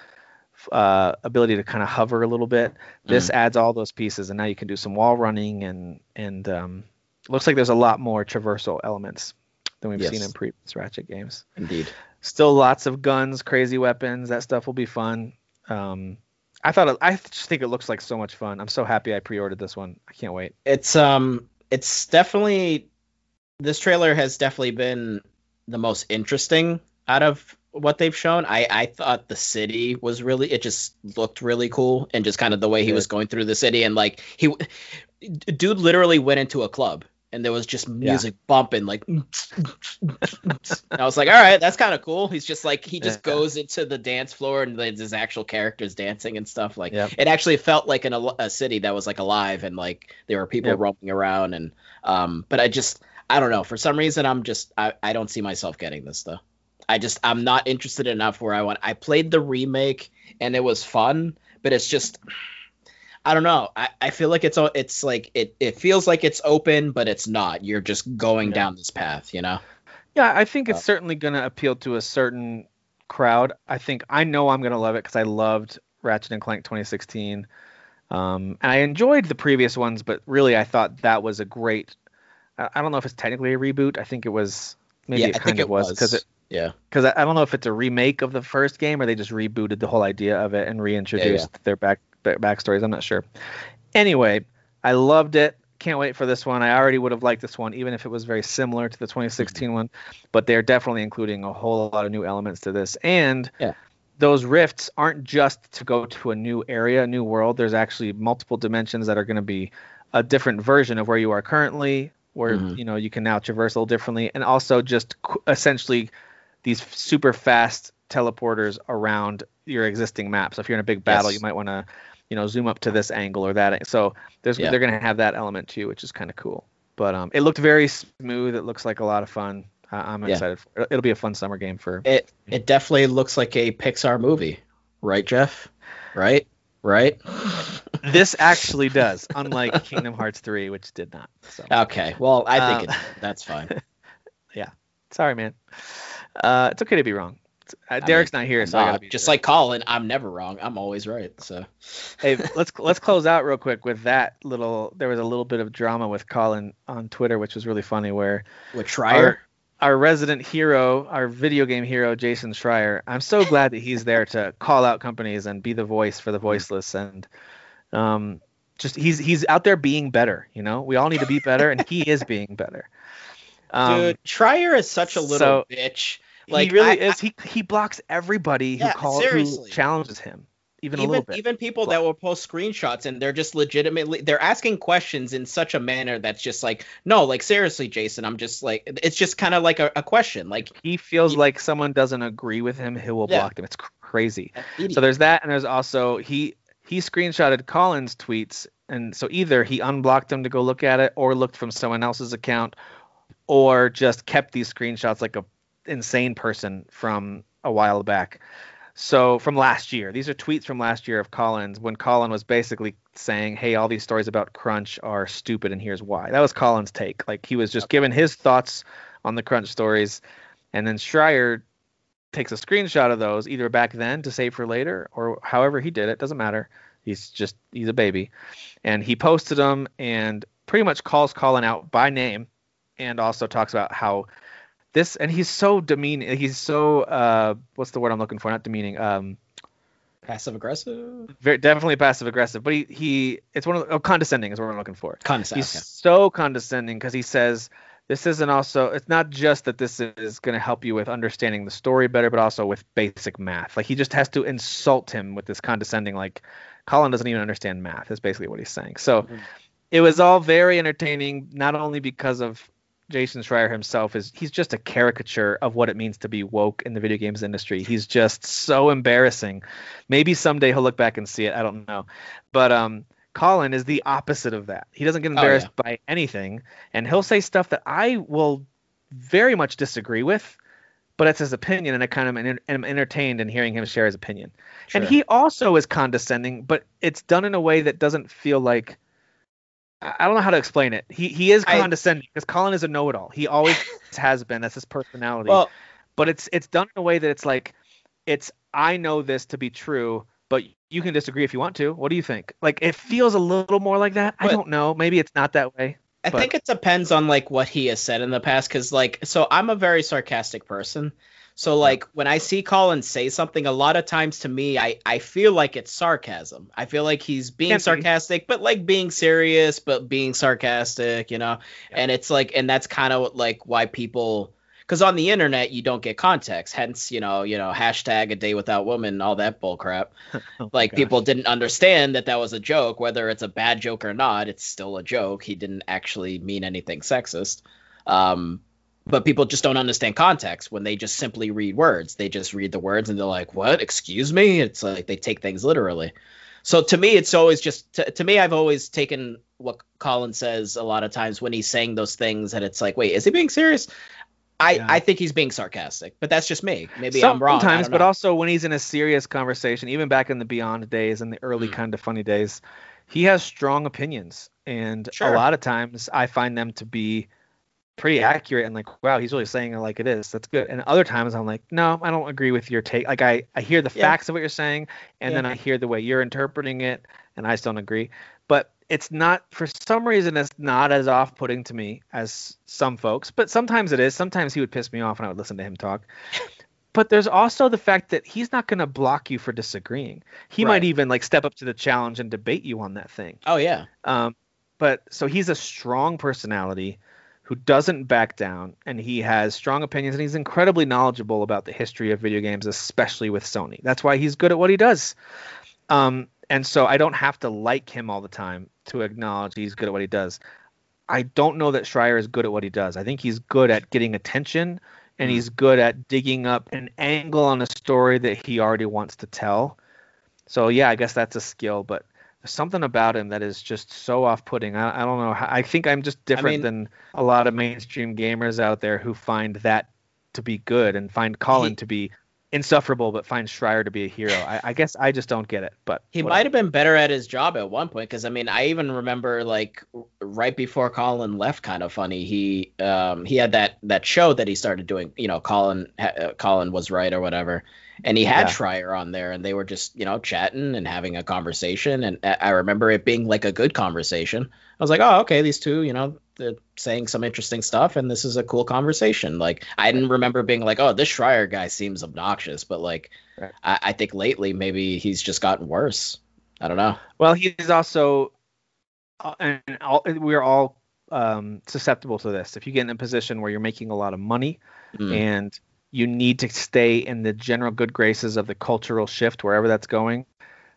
uh, ability to kind of hover a little bit. This adds all those pieces, and now you can do some wall running and and um, looks like there's a lot more traversal elements than we've seen in previous Ratchet games. indeed. Still lots of guns, crazy weapons. That stuff will be fun. Um, I thought it, I just think it looks like so much fun. I'm so happy I pre-ordered this one. I can't wait. It's um, it's definitely this trailer has definitely been the most interesting out of what they've shown. I I thought the city was really it just looked really cool and just kind of the way he was going through the city and like he dude literally went into a club and there was just music bumping like I was like all right that's kind of cool he's just like he just Yeah. goes into the dance floor and there's his actual characters dancing and stuff like Yep. it actually felt like an, a city that was like alive and like there were people Yep. roaming around and um but I just I don't know for some reason I'm just I, I don't see myself getting this though I just I'm not interested enough where I want I played the remake and it was fun but it's just I don't know. I, I feel like it's it's like it, it feels like it's open, but it's not. You're just going Yeah. down this path, you know? Yeah, I think it's Uh, certainly going to appeal to a certain crowd. I think I know I'm going to love it because I loved Ratchet and Clank 2016, um, and I enjoyed the previous ones, but really I thought that was a great. I don't know if it's technically a reboot. I think it was. Maybe yeah, it I kind of it was because it yeah. because I, I don't know if it's a remake of the first game or they just rebooted the whole idea of it and reintroduced their back back- backstories. I'm not sure. Anyway, I loved it. Can't wait for this one. I already would have liked this one, even if it was very similar to the 2016 one. But they're definitely including a whole lot of new elements to this. And Yeah. those rifts aren't just to go to a new area, a new world. There's actually multiple dimensions that are going to be a different version of where you are currently, where Mhm. you know you can now traverse a little differently, and also just qu- essentially these super fast teleporters around your existing map. So if you're in a big battle, Yes. you might want to, you know, zoom up to this angle or that. So there's Yeah. they're going to have that element too, which is kind of cool. But um, it looked very smooth. It looks like a lot of fun. I- I'm Yeah. excited. For it. It'll be a fun summer game for. It it definitely looks like a Pixar movie, right, Jeff? Right? Right? this actually does, unlike Kingdom Hearts 3, which did not. So Okay. Well, I think Um, it, that's fine. Yeah, sorry, man. Uh, it's okay to be wrong. Uh, I Derek's mean, not here, so I gotta be just sure. like Colin, I'm never wrong. I'm always right. So hey, let's let's close out real quick with that little. There was a little bit of drama with Colin on Twitter, which was really funny. Where with Schreier, our, our resident hero, our video game hero, Jason Schreier. I'm so glad that he's there to call out companies and be the voice for the voiceless, and um, just he's he's out there being better. You know, we all need to be better, and he is being better. Um, dude, Schreier is such a little so- bitch. Like he really I- is. he he blocks everybody who Yeah, calls who challenges him, even, a even little bit. even people that will post screenshots and they're just legitimately they're asking questions in such a manner that's just like no like seriously jason i'm just like it's just kind of like a, a question like he feels He- like someone doesn't agree with him, he will Yeah. block them. It's crazy. So there's that, and there's also he he screenshotted colin's tweets, and so either he unblocked them to go look at it, or looked from someone else's account, or just kept these screenshots like a insane person from a while back. So from last year, these are tweets from last year of Colin's when Colin was basically saying, "Hey, all these stories about Crunch are stupid, and here's why." That was Colin's take. Like he was just giving his thoughts on the Crunch stories, and then Schreier takes a screenshot of those either back then to save for later or however he did it doesn't matter he's just he's a baby and he posted them and pretty much calls Colin out by name and also talks about how this and he's so demeaning he's so uh what's the word i'm looking for? Not demeaning um passive aggressive? Very definitely passive aggressive but he he it's one of the, oh, condescending is what i'm looking for. Condescending he's so condescending because he says this isn't also it's not just that this is going to help you with understanding the story better but also with basic math. Like he just has to insult him with this condescending like colin doesn't even understand math is basically what he's saying. So Mhm. it was all very entertaining not only because of jason schreier himself is he's just a caricature of what it means to be woke in the video games industry. He's just so embarrassing. Maybe someday he'll look back and see it. I don't know. But um colin is the opposite of that. He doesn't get Oh, embarrassed by anything and he'll say stuff that i will very much disagree with but it's his opinion and i kind of am am entertained in hearing him share his opinion. And he also is condescending but it's done in a way that doesn't feel like I don't know how to explain it. He he is condescending because Colin is a know-it-all. He always has been. That's his personality well but it's it's done in a way that it's like it's I know this to be true, but you can disagree if you want to. What do you think? Like it feels a little more like that. I don't know. Maybe it's not that way. I But- think it depends on like what he has said in the past because like so I'm a very sarcastic person. So like when I see Colin say something, a lot of times to me, I I feel like it's sarcasm. I feel like he's being Can be. sarcastic, but like being serious, but being sarcastic, you know. Yeah. And it's like, and that's kind of like why people, because on the internet you don't get context. Hence, you know, you know, hashtag a day without woman, all that bull crap Oh like gosh. people didn't understand that that was a joke whether it's a bad joke or not it's still a joke he didn't actually mean anything sexist um but people just don't understand context when they just simply read words they just read the words and they're like what excuse me it's like they take things literally so to me it's always just to, to me i've always taken what colin says a lot of times when he's saying those things and it's like wait is he being serious I, Yeah. I think he's being sarcastic, but that's just me. Maybe I'm wrong. Sometimes, but also when he's in a serious conversation, even back in the Beyond days and the early Mm. Kinda Funny days, he has strong opinions, and Sure. a lot of times I find them to be pretty accurate and like, wow, he's really saying it like it is. That's good. And other times I'm like, no, I don't agree with your take. Like I, I hear the Yeah. facts of what you're saying, and Yeah. then I hear the way you're interpreting it, and I still don't agree. But it's not for some reason it's not as off-putting to me as some folks but sometimes it is sometimes he would piss me off and i would listen to him talk but there's also the fact that he's not going to block you for disagreeing he Right. might even like step up to the challenge and debate you on that thing oh yeah, um, but so he's a strong personality who doesn't back down and he has strong opinions and he's incredibly knowledgeable about the history of video games especially with sony. That's why he's good at what he does. Um, and so i don't have to like him all the time to acknowledge he's good at what he does. I don't know that schreier is good at what he does. I think he's good at getting attention and Hmm. he's good at digging up an angle on a story that he already wants to tell. So yeah i guess that's a skill but something about him that is just so off-putting. I, I don't know. I think I'm just different mean- than a lot of mainstream gamers out there who find that to be good and find Colin He- to be insufferable, but finds Schreier to be a hero. I, I guess I just don't get it. But he whatever. might have been better at his job at one point because I mean I even remember like right before Colin left, Kinda Funny. He um he had that that show that he started doing. You know, Colin uh, Colin was right or whatever, and he had Yeah. Schreier on there, and they were just you know chatting and having a conversation. And I I remember it being like a good conversation. I was like, oh okay, these two, you know, saying some interesting stuff, and this is a cool conversation. Like I didn't remember being like, oh, this Schreier guy seems obnoxious, but like Right. I, I think lately maybe he's just gotten worse. I don't know. Well, he's also, uh, and all, we're all um, susceptible to this. If you get in a position where you're making a lot of money Mm. and you need to stay in the general good graces of the cultural shift wherever that's going,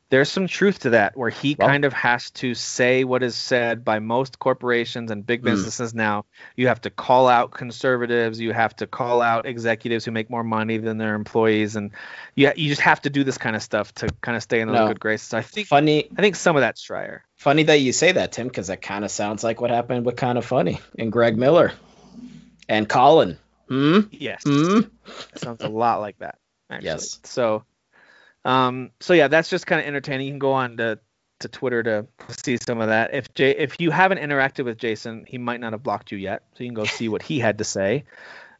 there's some truth to that where he Well- kind of has to say what is said by most corporations and big Mm. businesses now. You have to call out conservatives, you have to call out executives who make more money than their employees, and you, you just have to do this kind of stuff to kind of stay in those No. good graces. I think Funny, I think some of that's Schreier. funny that you say that, Tim, because that kind of sounds like what happened with Kinda Funny and Greg Miller and Colin. Hmm. Yes. Hmm. Sounds a lot like that. Actually. Yes. So, um, so yeah, that's just kind of entertaining. You can go on to, to Twitter to see some of that. If Jay, if you haven't interacted with Jason, he might not have blocked you yet, so you can go see what he had to say.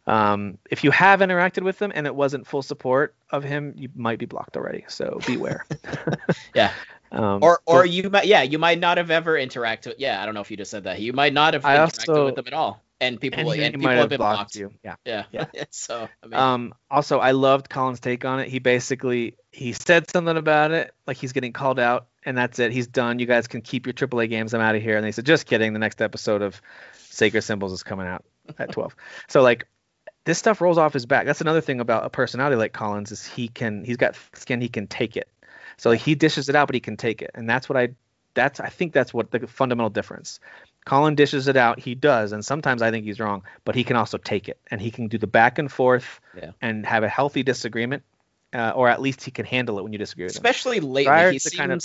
Um, if you have interacted with him and it wasn't full support of him, you might be blocked already. So beware. Yeah. Um, Or, or but you might, yeah, you might not have ever interacted. Yeah, I don't know if you just said that. You might not have interacted also- with them at all, and people, and and, people have been blocked blocked. you. Yeah. Yeah. Yeah. so, I mean, Um, also, I loved Colin's take on it. He basically he said something about it, like he's getting called out, and that's it. He's done. You guys can keep your AAA games. I'm out of here. And they said, just kidding. The next episode of Sacred Symbols is coming out at 12. so like this stuff rolls off his back. That's another thing about a personality like Colin's is he can he's got skin. He can take it. So like, he dishes it out, but he can take it, and that's what I that's I think that's what the fundamental difference. Colin dishes it out, he does, and sometimes I think he's wrong, but he can also take it, and he can do the back and forth Yeah. and have a healthy disagreement, uh, or at least he can handle it when you disagree with him. especially lately, Prior he seems kind of-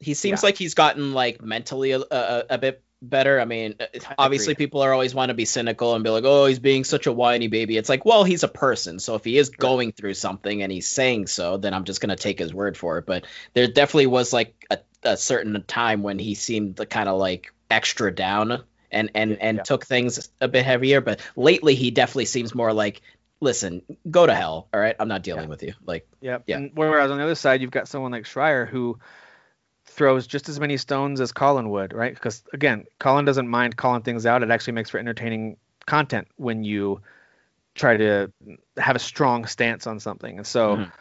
he seems Yeah. like he's gotten like mentally a, a, a bit better. I mean, uh, obviously people are always want to be cynical and be like, "Oh, he's being such a whiny baby." It's like, well, he's a person, so if he is going through something and he's saying so, then I'm just gonna take his word for it. But there definitely was like a, a certain time when he seemed to kind of like extra down and and and Yeah. took things a bit heavier. But lately, he definitely seems more like. Listen, go to hell. All right, I'm not dealing Yeah. with you. Like, Yep. Yeah. And whereas on the other side, you've got someone like Schreier who throws just as many stones as Colin would, right? Because again, Colin doesn't mind calling things out. It actually makes for entertaining content when you try to have a strong stance on something. And so, Mhm.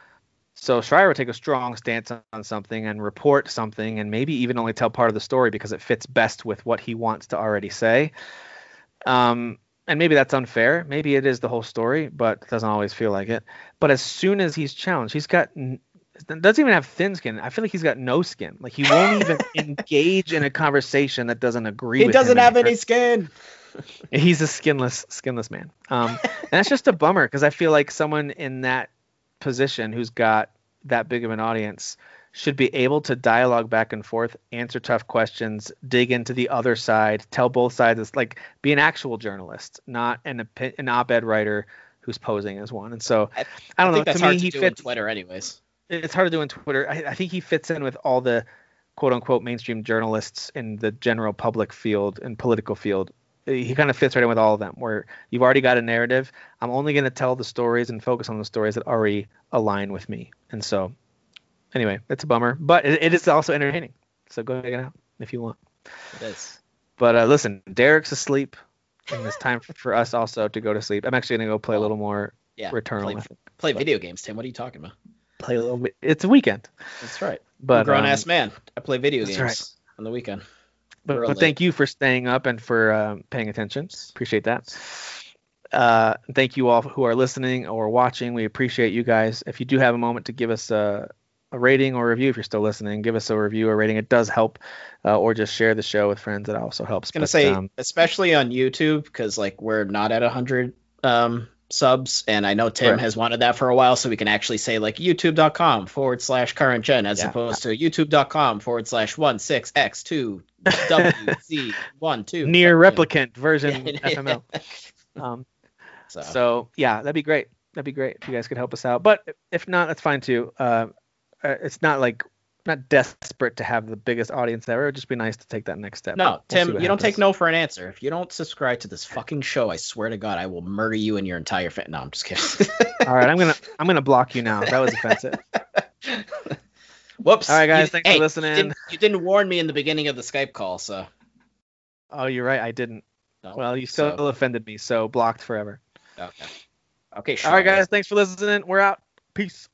So Schreier would take a strong stance on- something and report something, and maybe even only tell part of the story because it fits best with what he wants to already say. Um, and maybe that's unfair. Maybe it is the whole story, but it doesn't always feel like it. But as soon as he's challenged, he's got doesn't even have thin skin. I feel like he's got no skin. Like he won't even engage in a conversation that doesn't agree. He doesn't have any skin. He's a skinless, skinless man. Um, and that's just a bummer because I feel like someone in that position who's got that big of an audience should be able to dialogue back and forth, answer tough questions, dig into the other side, tell both sides. It's like be an actual journalist, not an an op-ed writer who's posing as one. And so I- I don't I know. that's to hard me, to he do fits on Twitter, anyways. it's hard to do on Twitter. I, I think he fits in with all the quote unquote mainstream journalists in the general public field and political field. He kind of fits right in with all of them, where you've already got a narrative. I'm only going to tell the stories and focus on the stories that already align with me. And so, anyway, it's a bummer, but it, it is also entertaining. So go check it out if you want. It is. But uh, listen, Derek's asleep, and it's time for us also to go to sleep. I'm actually going to go play a little more Yeah. Returnal. Play, think. play video games, Tim. What are you talking about? Play a little bit. It's a weekend, That's right. but grown um, ass man. I play video games right. on the weekend. But, but thank you for staying up and for um, paying attention. Appreciate that. Uh, thank you all who are listening or watching. We appreciate you guys. If you do have a moment to give us a, a rating or review, if you're still listening, give us a review or rating. It does help. Uh, or just share the show with friends. It also helps. I was gonna But, say, um, especially on YouTube, because like we're not at a hundred um, subs, and I know Tim Right. has wanted that for a while, so we can actually say like YouTube.com forward slash current gen, as Yeah. opposed to YouTube.com forward slash one six x two wc one two Nier Replicant version. FML. Um, So, So yeah, that'd be great. That'd be great if you guys could help us out. But if not, that's fine too. Uh, uh, it's not like not desperate to have the biggest audience ever. It'd just be nice to take that next step. no, We'll Tim, you don't take no for an answer. If you don't subscribe to this fucking show, I swear to God, I will murder you and your entire fan. No, I'm just kidding. All right, I'm gonna I'm gonna block you now. That was offensive. Whoops. All right, guys, You- thanks for listening. You didn't, you didn't warn me in the beginning of the Skype call, so. Oh, you're right. I didn't. No, Well, you still so- offended me, so blocked forever. Okay. Okay, sure. All right, guys, thanks for listening. We're out. Peace.